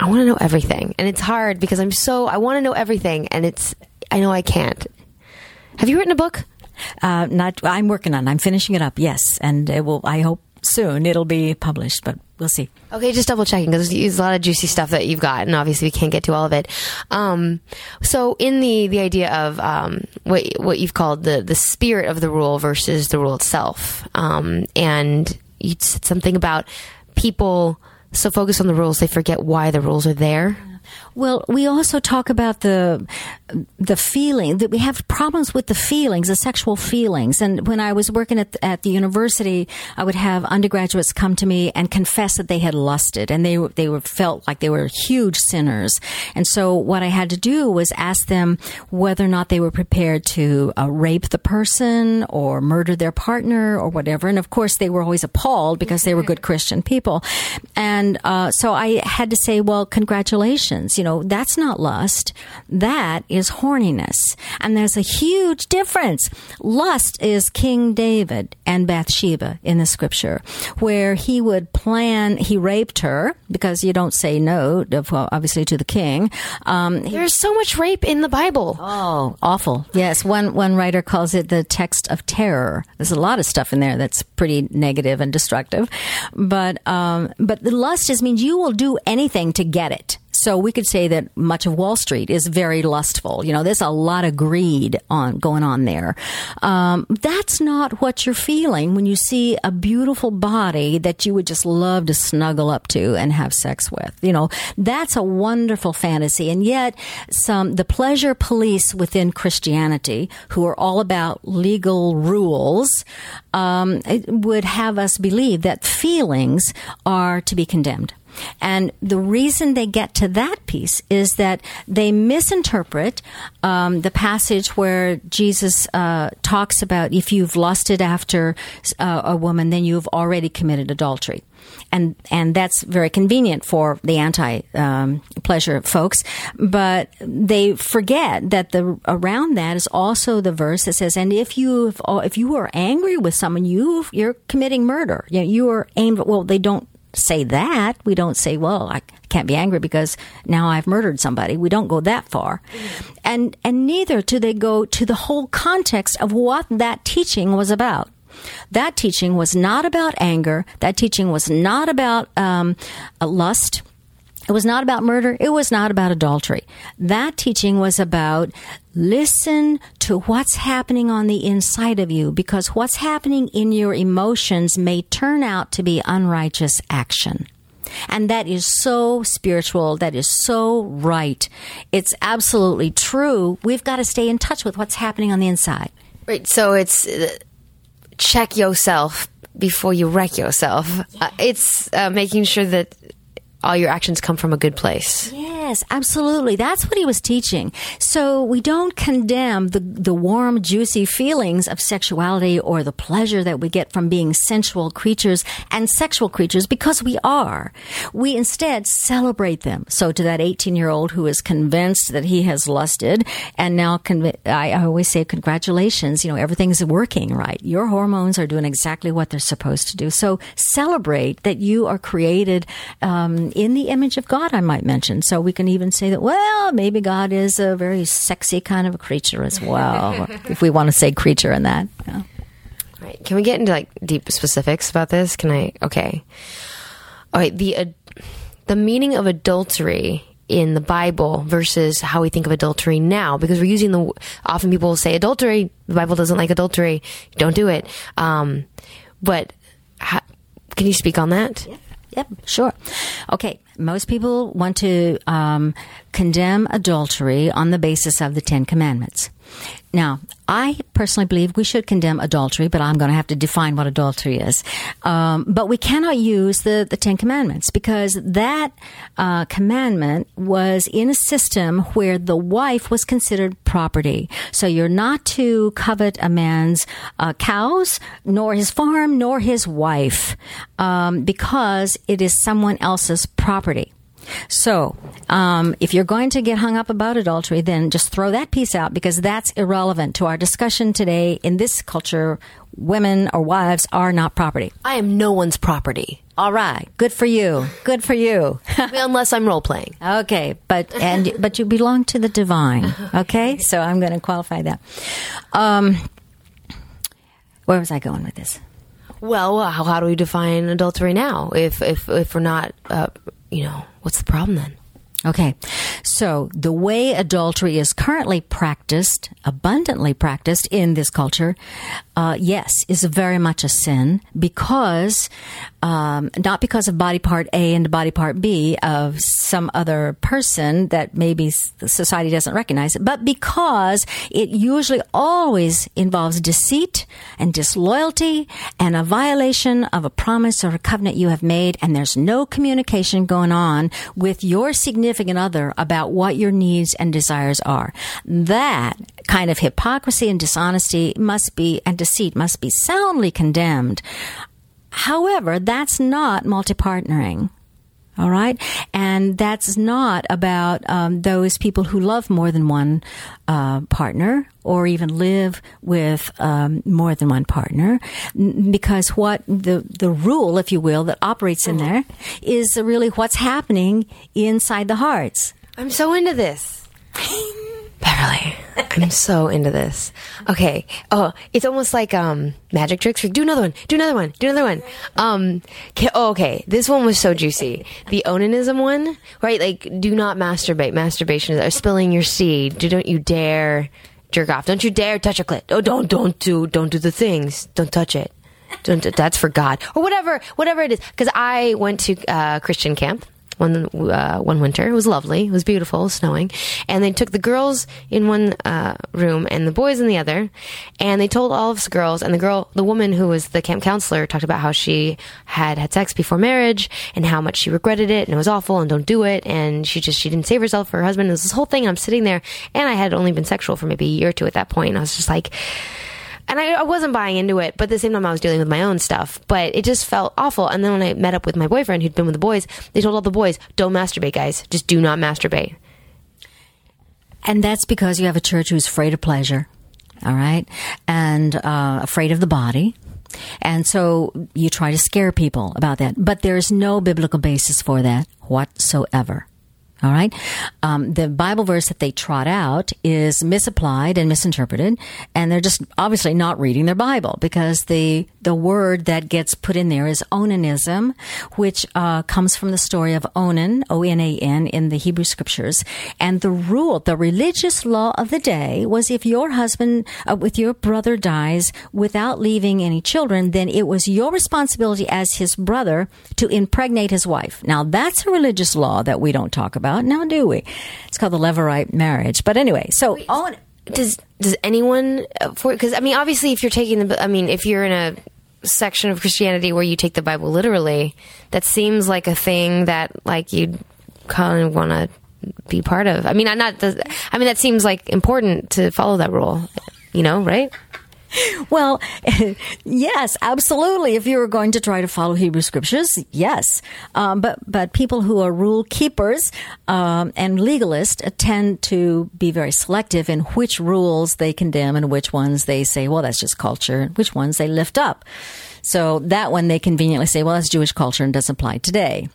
I want to know everything, and it's hard because I'm so I want to know everything, and it's I know I can't. Have you written a book? Uh, not. I'm working on. it. I'm finishing it up. Yes, and it will. I hope soon it'll be published, but we'll see. Okay, just double checking because there's a lot of juicy stuff that you've got, and obviously we can't get to all of it. Um, so, in the the idea of um, what what you've called the the spirit of the rule versus the rule itself, um, and you said something about people so focused on the rules they forget why the rules are there. Well, we also talk about the the feeling that we have problems with the feelings, the sexual feelings. And when I was working at at the university, I would have undergraduates come to me and confess that they had lusted, and they they were felt like they were huge sinners. And so, what I had to do was ask them whether or not they were prepared to uh, rape the person or murder their partner or whatever. And of course, they were always appalled because they were good Christian people. And uh, so, I had to say, well, congratulations. You know, that's not lust. That is horniness. And there's a huge difference. Lust is King David and Bathsheba in the scripture, where he would plan, he raped her because you don't say no, obviously, to the king. Um, There's so much rape in the Bible. Oh, awful. Yes, one one writer calls it the text of terror. There's a lot of stuff in there that's pretty negative and destructive. But um, but the lust just means you will do anything to get it. So we could say that much of Wall Street is very lustful. You know, there's a lot of greed on going on there. Um, that's not what you're feeling when you see a beautiful body that you would just love to snuggle up to and have sex with. You know, that's a wonderful fantasy. And yet, some the pleasure police within Christianity, who are all about legal rules, um, would have us believe that feelings are to be condemned. And the reason they get to that piece is that they misinterpret um, the passage where Jesus uh, talks about if you've lusted after uh, a woman, then you've already committed adultery. And and that's very convenient for the anti um, pleasure folks, but they forget that the around that is also the verse that says, "And if you if you are angry with someone, you you're committing murder. You, know, you are aimed. Well, they don't say that. We don't say, well, I can't be angry because now I've murdered somebody. We don't go that far. And, and neither do they go to the whole context of what that teaching was about. That teaching was not about anger. That teaching was not about um, lust. It was not about murder. It was not about adultery. That teaching was about listen to what's happening on the inside of you because what's happening in your emotions may turn out to be unrighteous action. And that is so spiritual. That is so right. It's absolutely true. We've got to stay in touch with what's happening on the inside. Right. So it's uh, check yourself before you wreck yourself. Uh, it's uh, making sure that all your actions come from a good place. Yes, absolutely. That's what he was teaching. So we don't condemn the, the warm, juicy feelings of sexuality or the pleasure that we get from being sensual creatures and sexual creatures because we are. We instead celebrate them. So to that 18 year old who is convinced that he has lusted and now conv- I, I always say congratulations, you know, everything's working right. Your hormones are doing exactly what they're supposed to do. So celebrate that you are created um, in the image of God, I might mention. So we can even say that, well, maybe God is a very sexy kind of a creature as well, if we want to say creature in that. Yeah. Right. Can we get into like deep specifics about this? Can I? Okay. All right. The uh, the meaning of adultery in the Bible versus how we think of adultery now, because we're using the often people will say adultery. The Bible doesn't like adultery. Don't do it. Um, but how, can you speak on that? Yeah. Yep, sure. Okay, most people want to um, condemn adultery on the basis of the Ten Commandments. Now, I personally believe we should condemn adultery, but I'm going to have to define what adultery is. Um, but we cannot use the, the Ten Commandments because that uh, commandment was in a system where the wife was considered property. So you're not to covet a man's uh, cows, nor his farm, nor his wife, um, because it is someone else's property. So, um, if you're going to get hung up about adultery, then just throw that piece out because that's irrelevant to our discussion today. In this culture, women or wives are not property. I am no one's property. All right, good for you. Good for you. Unless I'm role playing. okay, but and but you belong to the divine. Okay, so I'm going to qualify that. Um, where was I going with this? Well, how, how do we define adultery now? If if if we're not, uh, you know, what's the problem then? Okay. So the way adultery is currently practiced, abundantly practiced in this culture, uh, yes, is very much a sin because, um, not because of body part A and body part B of some other person that maybe society doesn't recognize but because it usually always involves deceit and disloyalty and a violation of a promise or a covenant you have made, and there's no communication going on with your significant other about what your needs and desires are. That kind of hypocrisy and dishonesty must be, and deceit must be soundly condemned. However, that's not multi partnering. All right. And that's not about um, those people who love more than one uh, partner or even live with um, more than one partner. Because what the, the rule, if you will, that operates in there is really what's happening inside the hearts. I'm so into this. Beverly, I'm so into this. Okay. Oh, it's almost like um magic tricks. Do another one. Do another one. Do another one. Um. Okay, oh, okay. This one was so juicy. The onanism one, right? Like, do not masturbate. Masturbation is spilling your seed. Do don't you dare jerk off. Don't you dare touch a clit. Oh, don't don't do don't do the things. Don't touch it. Don't. That's for God or whatever whatever it is. Because I went to uh, Christian camp one uh, one winter. It was lovely. It was beautiful, snowing, and they took the girls in one uh, room and the boys in the other, and they told all of us girls and the girl, the woman who was the camp counselor, talked about how she had had sex before marriage and how much she regretted it and it was awful and don't do it and she just she didn't save herself for her husband. It was this whole thing. And I'm sitting there and I had only been sexual for maybe a year or two at that point. And I was just like and I, I, wasn't buying into it, but at the same time, I was dealing with my own stuff. But it just felt awful. And then when I met up with my boyfriend, who'd been with the boys, they told all the boys, "Don't masturbate, guys. Just do not masturbate." And that's because you have a church who's afraid of pleasure, all right, and uh, afraid of the body. And so you try to scare people about that. But there's no biblical basis for that whatsoever. All right. Um, the Bible verse that they trot out is misapplied and misinterpreted, and they're just obviously not reading their Bible because the the word that gets put in there is onanism, which uh, comes from the story of Onan, O N A N, in the Hebrew Scriptures. And the rule, the religious law of the day, was if your husband, uh, with your brother, dies without leaving any children, then it was your responsibility as his brother to impregnate his wife. Now that's a religious law that we don't talk about about now, do we? It's called the Levirate marriage. But anyway, so Wait, on. Does does anyone uh, for because I mean obviously if you're taking the I mean if you're in a section of Christianity where you take the Bible literally, that seems like a thing that like you'd kind of want to be part of. I mean, I'm not. The, I mean, that seems like important to follow that rule. You know, right? Well, yes, absolutely. If you were going to try to follow Hebrew scriptures, yes. Um, but but people who are rule keepers um, and legalists tend to be very selective in which rules they condemn and which ones they say, well, that's just culture, and which ones they lift up. So that one they conveniently say, well, that's Jewish culture and doesn't apply today.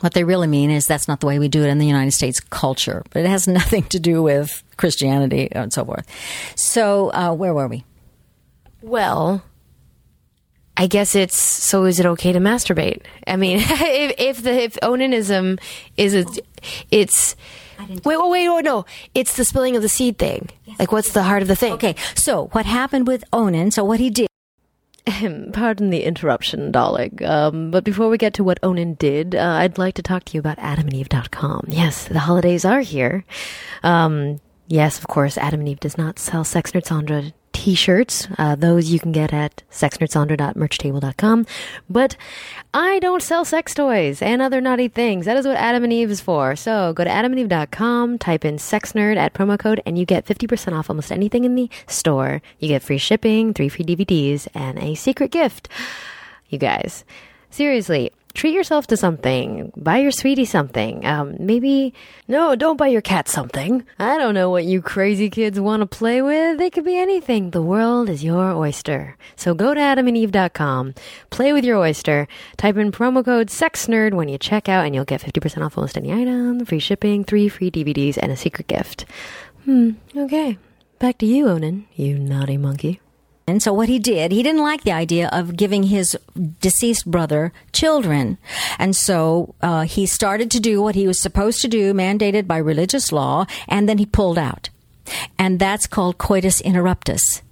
What they really mean is that's not the way we do it in the United States culture, but it has nothing to do with Christianity and so forth. So, uh, where were we? Well, I guess it's so. Is it okay to masturbate? I mean, if, if the if onanism is a, it's. Wait, wait, wait, wait, no. It's the spilling of the seed thing. Yes. Like, what's the heart of the thing? Okay, so what happened with Onan? So what he did. Pardon the interruption, darling. Um, but before we get to what Onan did, uh, I'd like to talk to you about AdamandEve.com. Yes, the holidays are here. Um, yes, of course, Adam and Eve does not sell Sex Nerd Sandra t-shirts. Uh, those you can get at sexnerdsandra.merchtable.com. But I don't sell sex toys and other naughty things. That is what Adam and Eve is for. So go to adamandeve.com, type in sexnerd at promo code, and you get 50% off almost anything in the store. You get free shipping, three free DVDs, and a secret gift. You guys. Seriously, treat yourself to something. Buy your sweetie something. Um, maybe, no, don't buy your cat something. I don't know what you crazy kids want to play with. It could be anything. The world is your oyster. So go to adamandeve.com, play with your oyster, type in promo code SEXNERD when you check out, and you'll get 50% off almost any item, free shipping, three free DVDs, and a secret gift. Hmm, okay. Back to you, Onan, you naughty monkey. And so what he did, he didn't like the idea of giving his deceased brother children. And so uh, he started to do what he was supposed to do, mandated by religious law, and then he pulled out. And that's called coitus interruptus.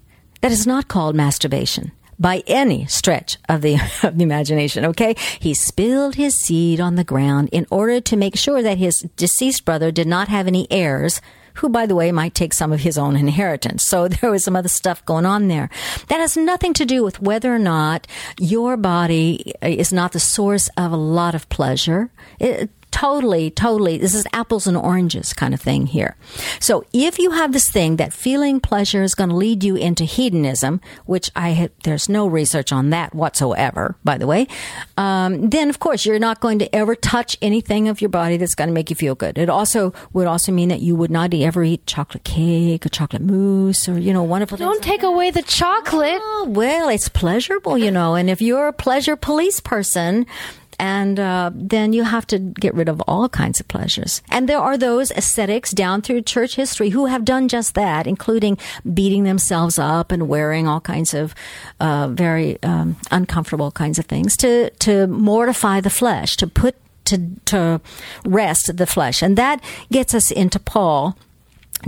That is not called masturbation by any stretch of the, of the imagination, okay? He spilled his seed on the ground in order to make sure that his deceased brother did not have any heirs who, by the way, might take some of his own inheritance. So there was some other stuff going on there. That has nothing to do with whether or not your body is not the source of a lot of pleasure. It, totally, totally, this is apples and oranges kind of thing here. So if you have this thing that feeling pleasure is going to lead you into hedonism, which I had, there's no research on that whatsoever, by the way, um, then of course you're not going to ever touch anything of your body that's going to make you feel good. It also would also mean that you would not ever eat chocolate cake or chocolate mousse or, you know, wonderful Don't take away the chocolate. Oh, well, it's pleasurable, you know, and if you're a pleasure police person, and uh, then you have to get rid of all kinds of pleasures. And there are those ascetics down through church history who have done just that, including beating themselves up and wearing all kinds of uh, very um, uncomfortable kinds of things to to mortify the flesh, to put to to rest the flesh, and that gets us into Paul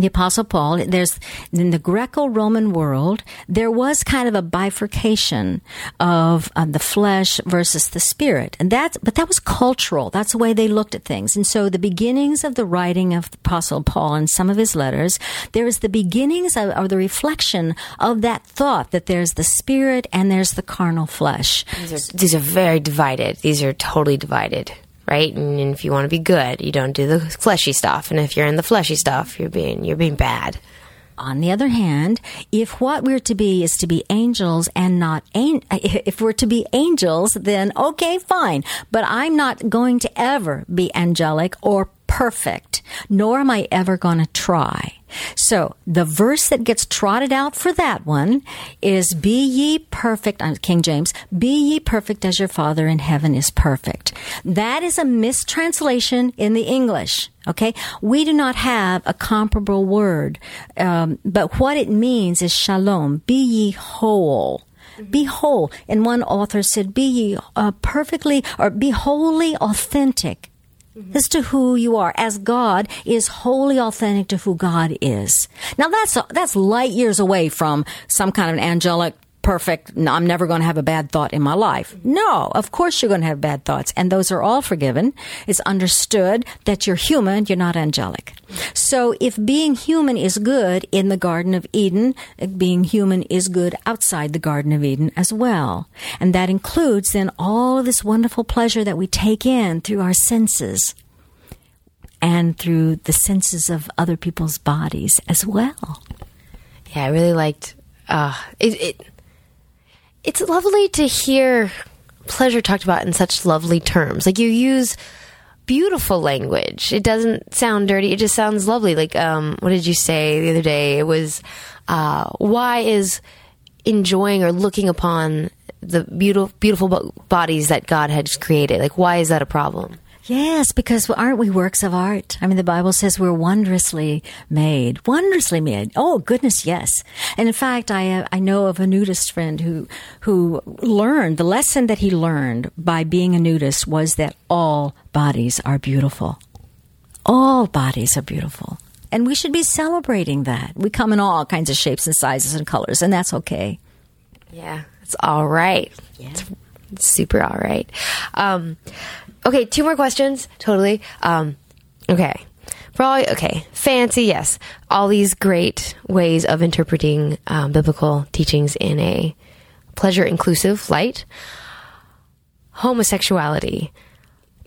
the apostle paul there's in the greco-roman world there was kind of a bifurcation of um, the flesh versus the spirit. And that's but that was cultural. That's the way they looked at things. And so the beginnings of the writing of the apostle paul in some of his letters there is the beginnings of, or the reflection of that thought that there's the spirit and there's the carnal flesh. These are, these are very divided. These are totally divided right? And, if you want to be good, you don't do the fleshy stuff. And if you're in the fleshy stuff, you're being you're being bad. On the other hand, if what we're to be is to be angels and not an- if we're to be angels, then okay, fine. But I'm not going to ever be angelic or perfect, nor am I ever going to try. So the verse that gets trotted out for that one is Be ye perfect, uh, King James, be ye perfect as your Father in heaven is perfect. That is a mistranslation in the English. Okay. We do not have a comparable word. Um, but what it means is shalom. Be ye whole. Be whole. And one author said, be ye uh, perfectly or be wholly authentic mm-hmm. as to who you are, as God is wholly authentic to who God is. Now that's that's light years away from some kind of an angelic perfect. I'm never going to have a bad thought in my life. No, of course you're going to have bad thoughts, and those are all forgiven. It's understood that you're human, you're not angelic. So if being human is good in the Garden of Eden, being human is good outside the Garden of Eden as well. And that includes then all this wonderful pleasure that we take in through our senses and through the senses of other people's bodies as well. Yeah, I really liked uh, it, it it's lovely to hear pleasure talked about in such lovely terms. Like you use beautiful language. It doesn't sound dirty. It just sounds lovely. Like, um, what did you say the other day? It was, uh, why is enjoying or looking upon the beautiful, beautiful bodies that God has created? Like, why is that a problem? Yes, because aren't we works of art? I mean, the Bible says we're wondrously made, wondrously made. Oh goodness, yes. And in fact, I uh, I know of a nudist friend who who learned the lesson that he learned by being a nudist was that all bodies are beautiful. All bodies are beautiful. And we should be celebrating that. We come in all kinds of shapes and sizes and colors, and that's okay. Yeah, it's all right. Yeah. It's, it's super all right. Um, Okay, two more questions. Totally. Um, okay. Probably, okay. Fancy, yes. All these great ways of interpreting um, biblical teachings in a pleasure inclusive light. Homosexuality.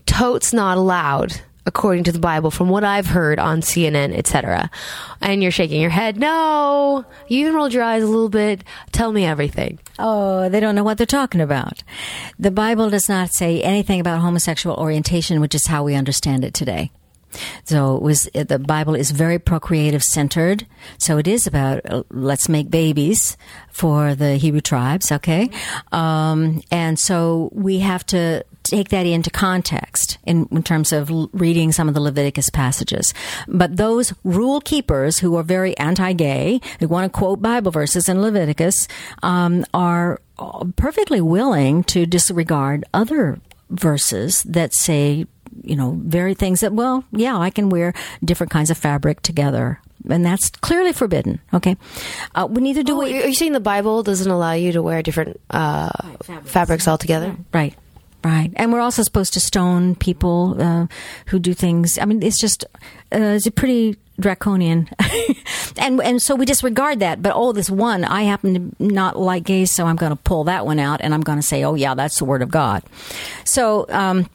Totes not allowed. According to the Bible, from what I've heard on CNN, etc. And you're shaking your head. No, you even rolled your eyes a little bit. Tell me everything. Oh, they don't know what they're talking about. The Bible does not say anything about homosexual orientation, which is how we understand it today. So it was the Bible is very procreative centered. So it is about uh, let's make babies for the Hebrew tribes, okay? Um, and so we have to take that into context in, in terms of l- reading some of the Leviticus passages. But those rule keepers who are very anti-gay, who want to quote Bible verses in Leviticus, um, are perfectly willing to disregard other verses that say you know, very things that, well, yeah, I can wear different kinds of fabric together. And that's clearly forbidden. Okay, uh, we neither do Oh, we. are you saying the Bible doesn't allow you to wear different uh, fabrics altogether? Right, right. And we're also supposed to stone people uh, who do things. I mean, it's just uh, it's a pretty draconian, and and so we disregard that. But oh, this one, I happen to not like gays, so I'm going to pull that one out, and I'm going to say, oh yeah, that's the word of God. So. Um,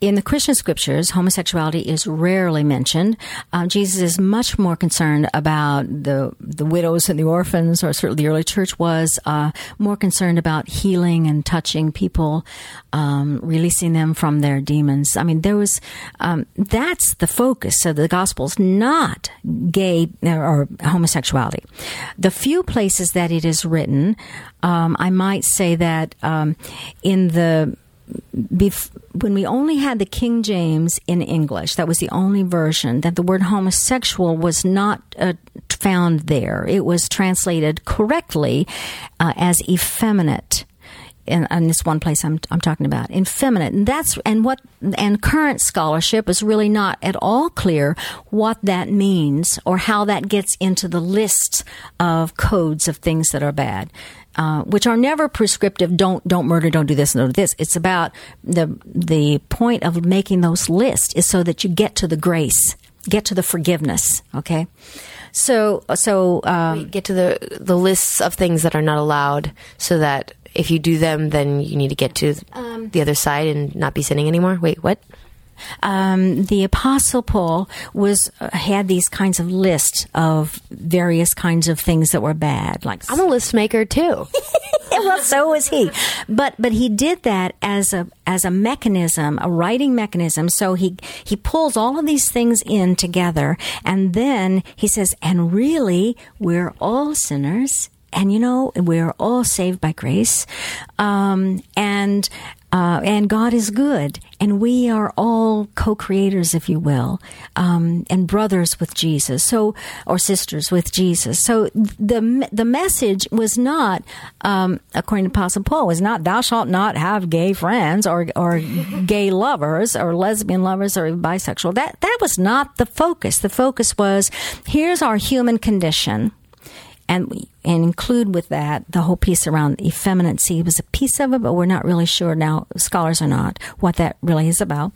in the Christian scriptures, homosexuality is rarely mentioned. Um, Jesus is much more concerned about the the widows and the orphans, or certainly the early church was uh, more concerned about healing and touching people, um, releasing them from their demons. I mean, there was um, that's the focus of the Gospels, not gay or homosexuality. The few places that it is written, um, I might say that um, in the bef- when we only had the King James in English, that was the only version, that the word homosexual was not uh, found there. It was translated correctly uh, as effeminate. In, in, this one place I'm, I'm talking about, effeminate, and that's and what and current scholarship is really not at all clear what that means or how that gets into the list of codes of things that are bad uh, which are never prescriptive. Don't don't murder. Don't do this. Don't do this. It's about the the point of making those lists is so that you get to the grace, get to the forgiveness. Okay. So so um, get to the the lists of things that are not allowed, so that if you do them, then you need to get to the other side and not be sinning anymore. Wait, what? Um, the Apostle Paul was uh, had these kinds of lists of various kinds of things that were bad. Like I'm a list maker too. well, so was he. But but he did that as a as a mechanism, a writing mechanism. So he he pulls all of these things in together, and then he says, "And really, we're all sinners." And you know, we're all saved by grace. Um, and uh, and God is good, and we are all co-creators, if you will, um, and brothers with Jesus, so or sisters with Jesus. So the the message was not, um, according to Apostle Paul, was not "Thou shalt not have gay friends or or gay lovers or lesbian lovers or bisexual." That that was not the focus. The focus was here's our human condition and and include with that the whole piece around effeminacy was a piece of it, but we're not really sure now. Scholars are not what that really is about.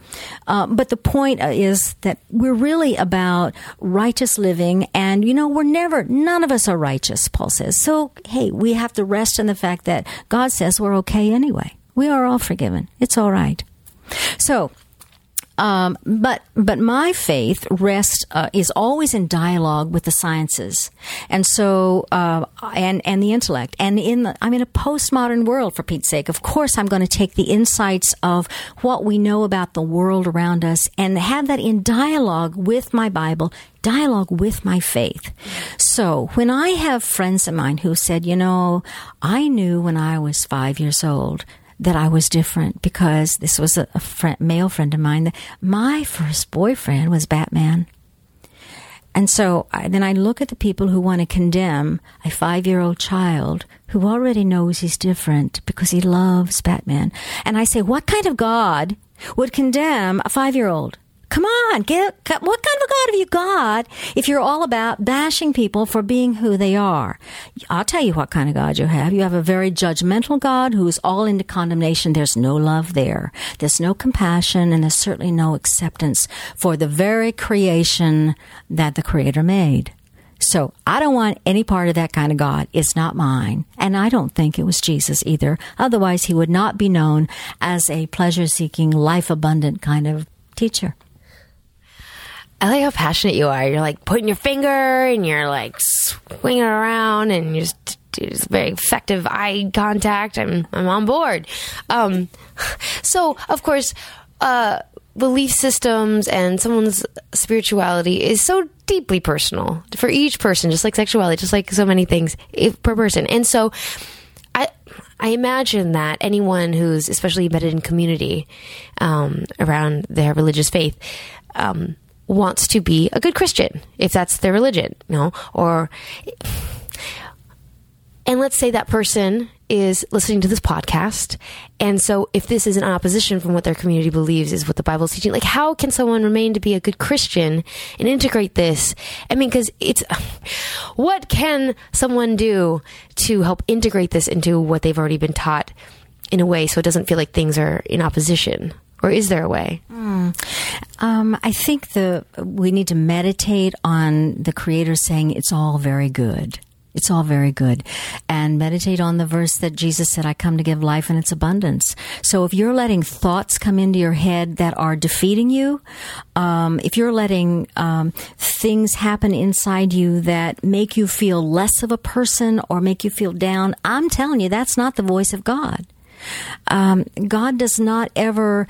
Uh, but the point is that we're really about righteous living, and you know we're never none of us are righteous. Paul says so. Hey, we have to rest in the fact that God says we're okay anyway. We are all forgiven. It's all right. So um, but but my faith rests uh, is always in dialogue with the sciences, and so uh, and and the intellect. And in the, I'm in a postmodern world, for Pete's sake. Of course, I'm going to take the insights of what we know about the world around us and have that in dialogue with my Bible, dialogue with my faith. So when I have friends of mine who said, you know, I knew when I was five years old that I was different because this was a, a friend, male friend of mine. My first boyfriend was Batman. And so I, then I look at the people who want to condemn a five year old child who already knows he's different because he loves Batman. And I say, what kind of God would condemn a five year old? Come on, get, what kind of a God have you got if you're all about bashing people for being who they are? I'll tell you what kind of God you have. You have a very judgmental God who is all into condemnation. There's no love there. There's no compassion and there's certainly no acceptance for the very creation that the Creator made. So I don't want any part of that kind of God. It's not mine. And I don't think it was Jesus either. Otherwise, he would not be known as a pleasure seeking, life abundant kind of teacher. I like how passionate you are. You're like putting your finger and you're like swinging around and you're just very effective eye contact. I'm I'm on board. Um, so of course, uh, belief systems and someone's spirituality is so deeply personal for each person, just like sexuality, just like so many things if, per person. And so, I I imagine that anyone who's especially embedded in community um, around their religious faith. Um, wants to be a good Christian if that's their religion, you know, or and let's say that person is listening to this podcast. And so if this is in opposition from what their community believes is what the Bible is teaching, like how can someone remain to be a good Christian and integrate this? I mean, cause it's, what can someone do to help integrate this into what they've already been taught in a way so it doesn't feel like things are in opposition? Or is there a way? Mm. Um, I think the we need to meditate on the Creator saying it's all very good. It's all very good. And meditate on the verse that Jesus said, I come to give life in its abundance. So if you're letting thoughts come into your head that are defeating you, um, if you're letting um, things happen inside you that make you feel less of a person or make you feel down, I'm telling you, that's not the voice of God. Um, God does not ever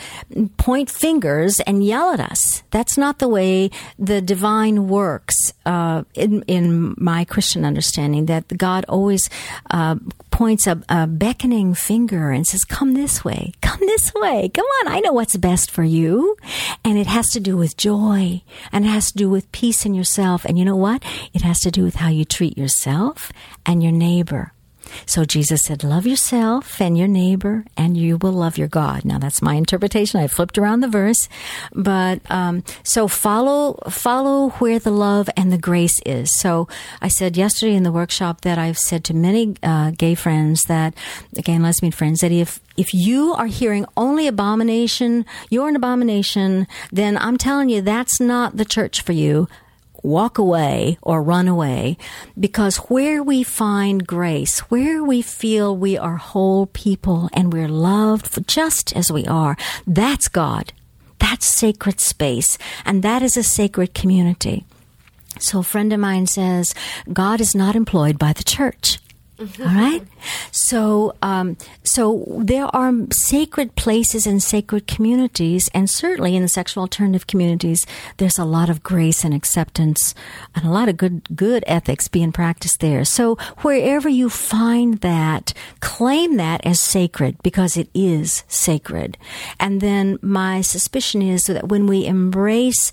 point fingers and yell at us. That's not the way the divine works uh, in, in my Christian understanding. That God always uh, points a, a, beckoning finger and says, "Come this way, come this way, come on. I know what's best for you." And it has to do with joy, and it has to do with peace in yourself. And you know what? It has to do with how you treat yourself and your neighbor. So Jesus said, Love yourself and your neighbor, and you will love your God. Now that's my interpretation. I flipped around the verse, but um, so follow follow where the love and the grace is. So I said yesterday in the workshop that I've said to many uh, gay friends that, again, lesbian friends, that if if you are hearing only abomination, you're an abomination, then I'm telling you that's not the church for you walk away or run away because where we find grace, where we feel we are whole people and we're loved just as we are, that's God. That's sacred space. And that is a sacred community. So a friend of mine says, God is not employed by the church. All right. So, um, so there are sacred places and sacred communities, and certainly in the sexual alternative communities, there's a lot of grace and acceptance, and a lot of good good ethics being practiced there. So wherever you find that, claim that as sacred because it is sacred. And then my suspicion is that when we embrace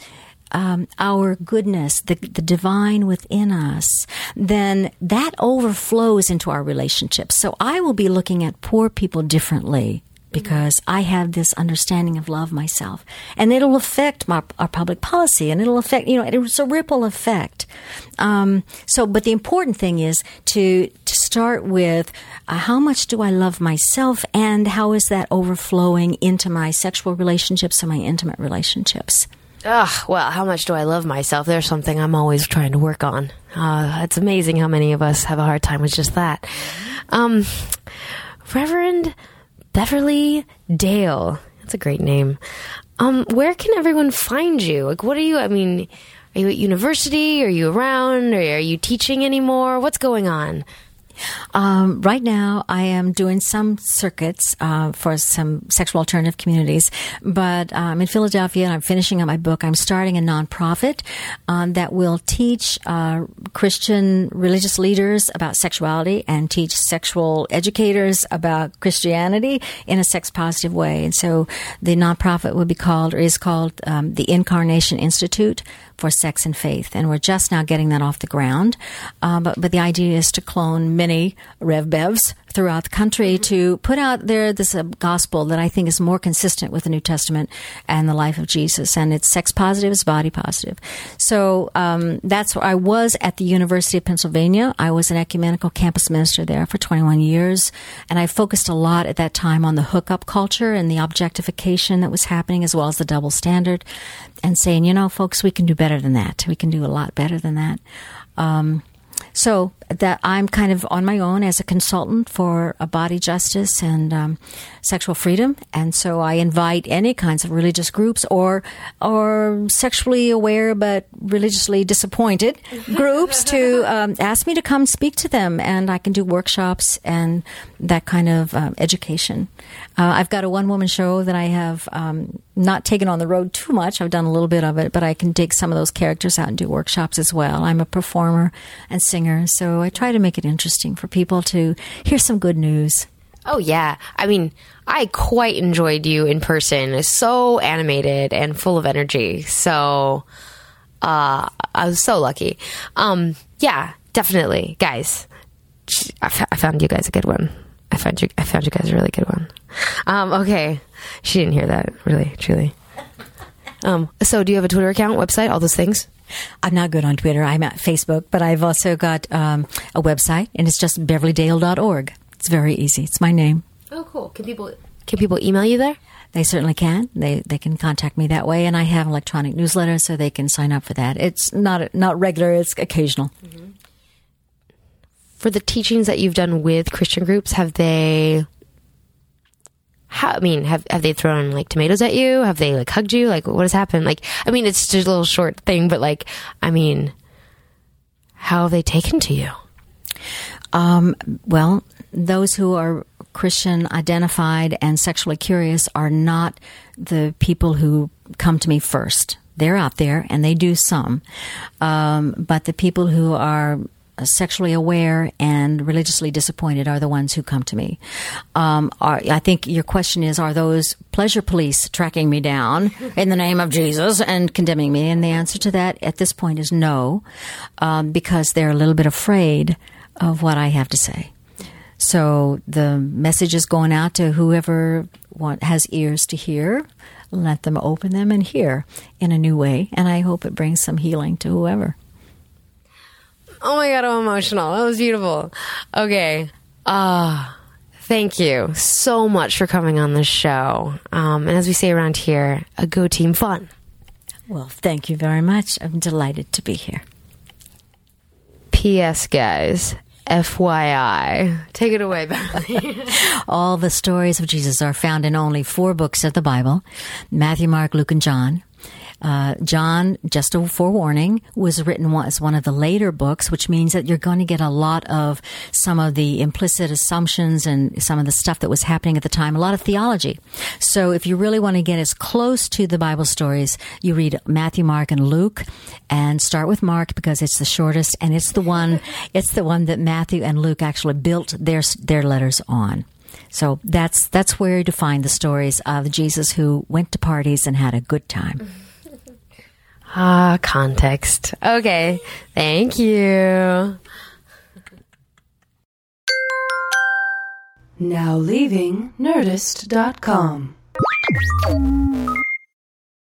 um, our goodness, the, the divine within us, then that overflows into our relationships. So I will be looking at poor people differently because I have this understanding of love myself. And it'll affect my, our public policy and it'll affect, you know, it's a ripple effect. Um, so, but the important thing is to, to start with uh, how much do I love myself and how is that overflowing into my sexual relationships and my intimate relationships? Ugh, well, how much do I love myself? There's something I'm always trying to work on. Uh, it's amazing how many of us have a hard time with just that. Um, Reverend Beverly Dale. That's a great name. Um, where can everyone find you? Like, what are you? I mean, are you at university? Are you around? Are you teaching anymore? What's going on? Um, right now, I am doing some circuits uh, for some sexual alternative communities, but I'm um, in Philadelphia and I'm finishing up my book. I'm starting a nonprofit um, that will teach uh, Christian religious leaders about sexuality and teach sexual educators about Christianity in a sex positive way. And so the nonprofit would be called or is called um, the Incarnation Institute for sex and faith, and we're just now getting that off the ground. Uh, but but the idea is to clone many Rev Bevs throughout the country mm-hmm. to put out there this uh, gospel that I think is more consistent with the New Testament and the life of Jesus. And it's sex positive, it's body positive. So um, that's where I was at the University of Pennsylvania. I was an ecumenical campus minister there for 21 years. And I focused a lot at that time on the hookup culture and the objectification that was happening, as well as the double standard, and saying, you know, folks, we can do better than that. We can do a lot better than that. Um, so that I'm kind of on my own as a consultant for a body justice and um, sexual freedom, and so I invite any kinds of religious groups or or sexually aware but religiously disappointed groups to um, ask me to come speak to them, and I can do workshops and that kind of um, education. Uh, I've got a one woman show that I have um, not taken on the road too much. I've done a little bit of it, but I can dig some of those characters out and do workshops as well. I'm a performer and singer, so I try to make it interesting for people to hear some good news. Oh yeah. I mean, I quite enjoyed you in person. So animated and full of energy. So uh I was so lucky. Um yeah, definitely. Guys, I, f- I found you guys a good one. I found you I found you guys a really good one. Um okay. She didn't hear that, really, truly. Um so do you have a Twitter account, website, all those things? I'm not good on Twitter. I'm at Facebook, but I've also got um, a website, and it's just beverlydale.org. It's very easy. It's my name. Oh cool. Can people can people email you there? They certainly can. They they can contact me that way, and I have electronic newsletter, so they can sign up for that. It's not not regular; it's occasional. for the teachings that you've done with Christian groups, have they? How, I mean, have have they thrown like tomatoes at you? Have they like hugged you? Like, what has happened? Like, I mean, it's just a little short thing, but like, I mean, how have they taken to you? Um, well, those who are Christian identified and sexually curious are not the people who come to me first. They're out there and they do some. Um, but the people who are sexually aware and religiously disappointed are the ones who come to me. Um, are, I think your question is Are those pleasure police tracking me down in the name of Jesus and condemning me? And the answer to that at this point is no, um, because they're a little bit afraid of what I have to say. So the message is going out to whoever want, has ears to hear. Let them open them and hear in a new way. And I hope it brings some healing to whoever. Oh my god, I'm emotional. That was beautiful. Okay. Ah, thank you so much for coming on the show. Um, and as we say around here, a go team fun. Well, thank you very much. I'm delighted to be here. P.S. Guys, FYI, take it away, Beverly. All the stories of Jesus are found in only four books of the Bible Matthew, Mark, Luke, and John. Uh, John, just a forewarning, was written as one of the later books, which means that you're going to get a lot of some of the implicit assumptions and some of the stuff that was happening at the time, a lot of theology. So if you really want to get as close to the Bible stories, you read Matthew, Mark, and Luke, and start with Mark because it's the shortest and it's the one, it's the one that Matthew and Luke actually built their their letters on. So that's that's where to find the stories of Jesus who went to parties and had a good time. Ah, context. Okay. Thank you. Now leaving Nerdist.com.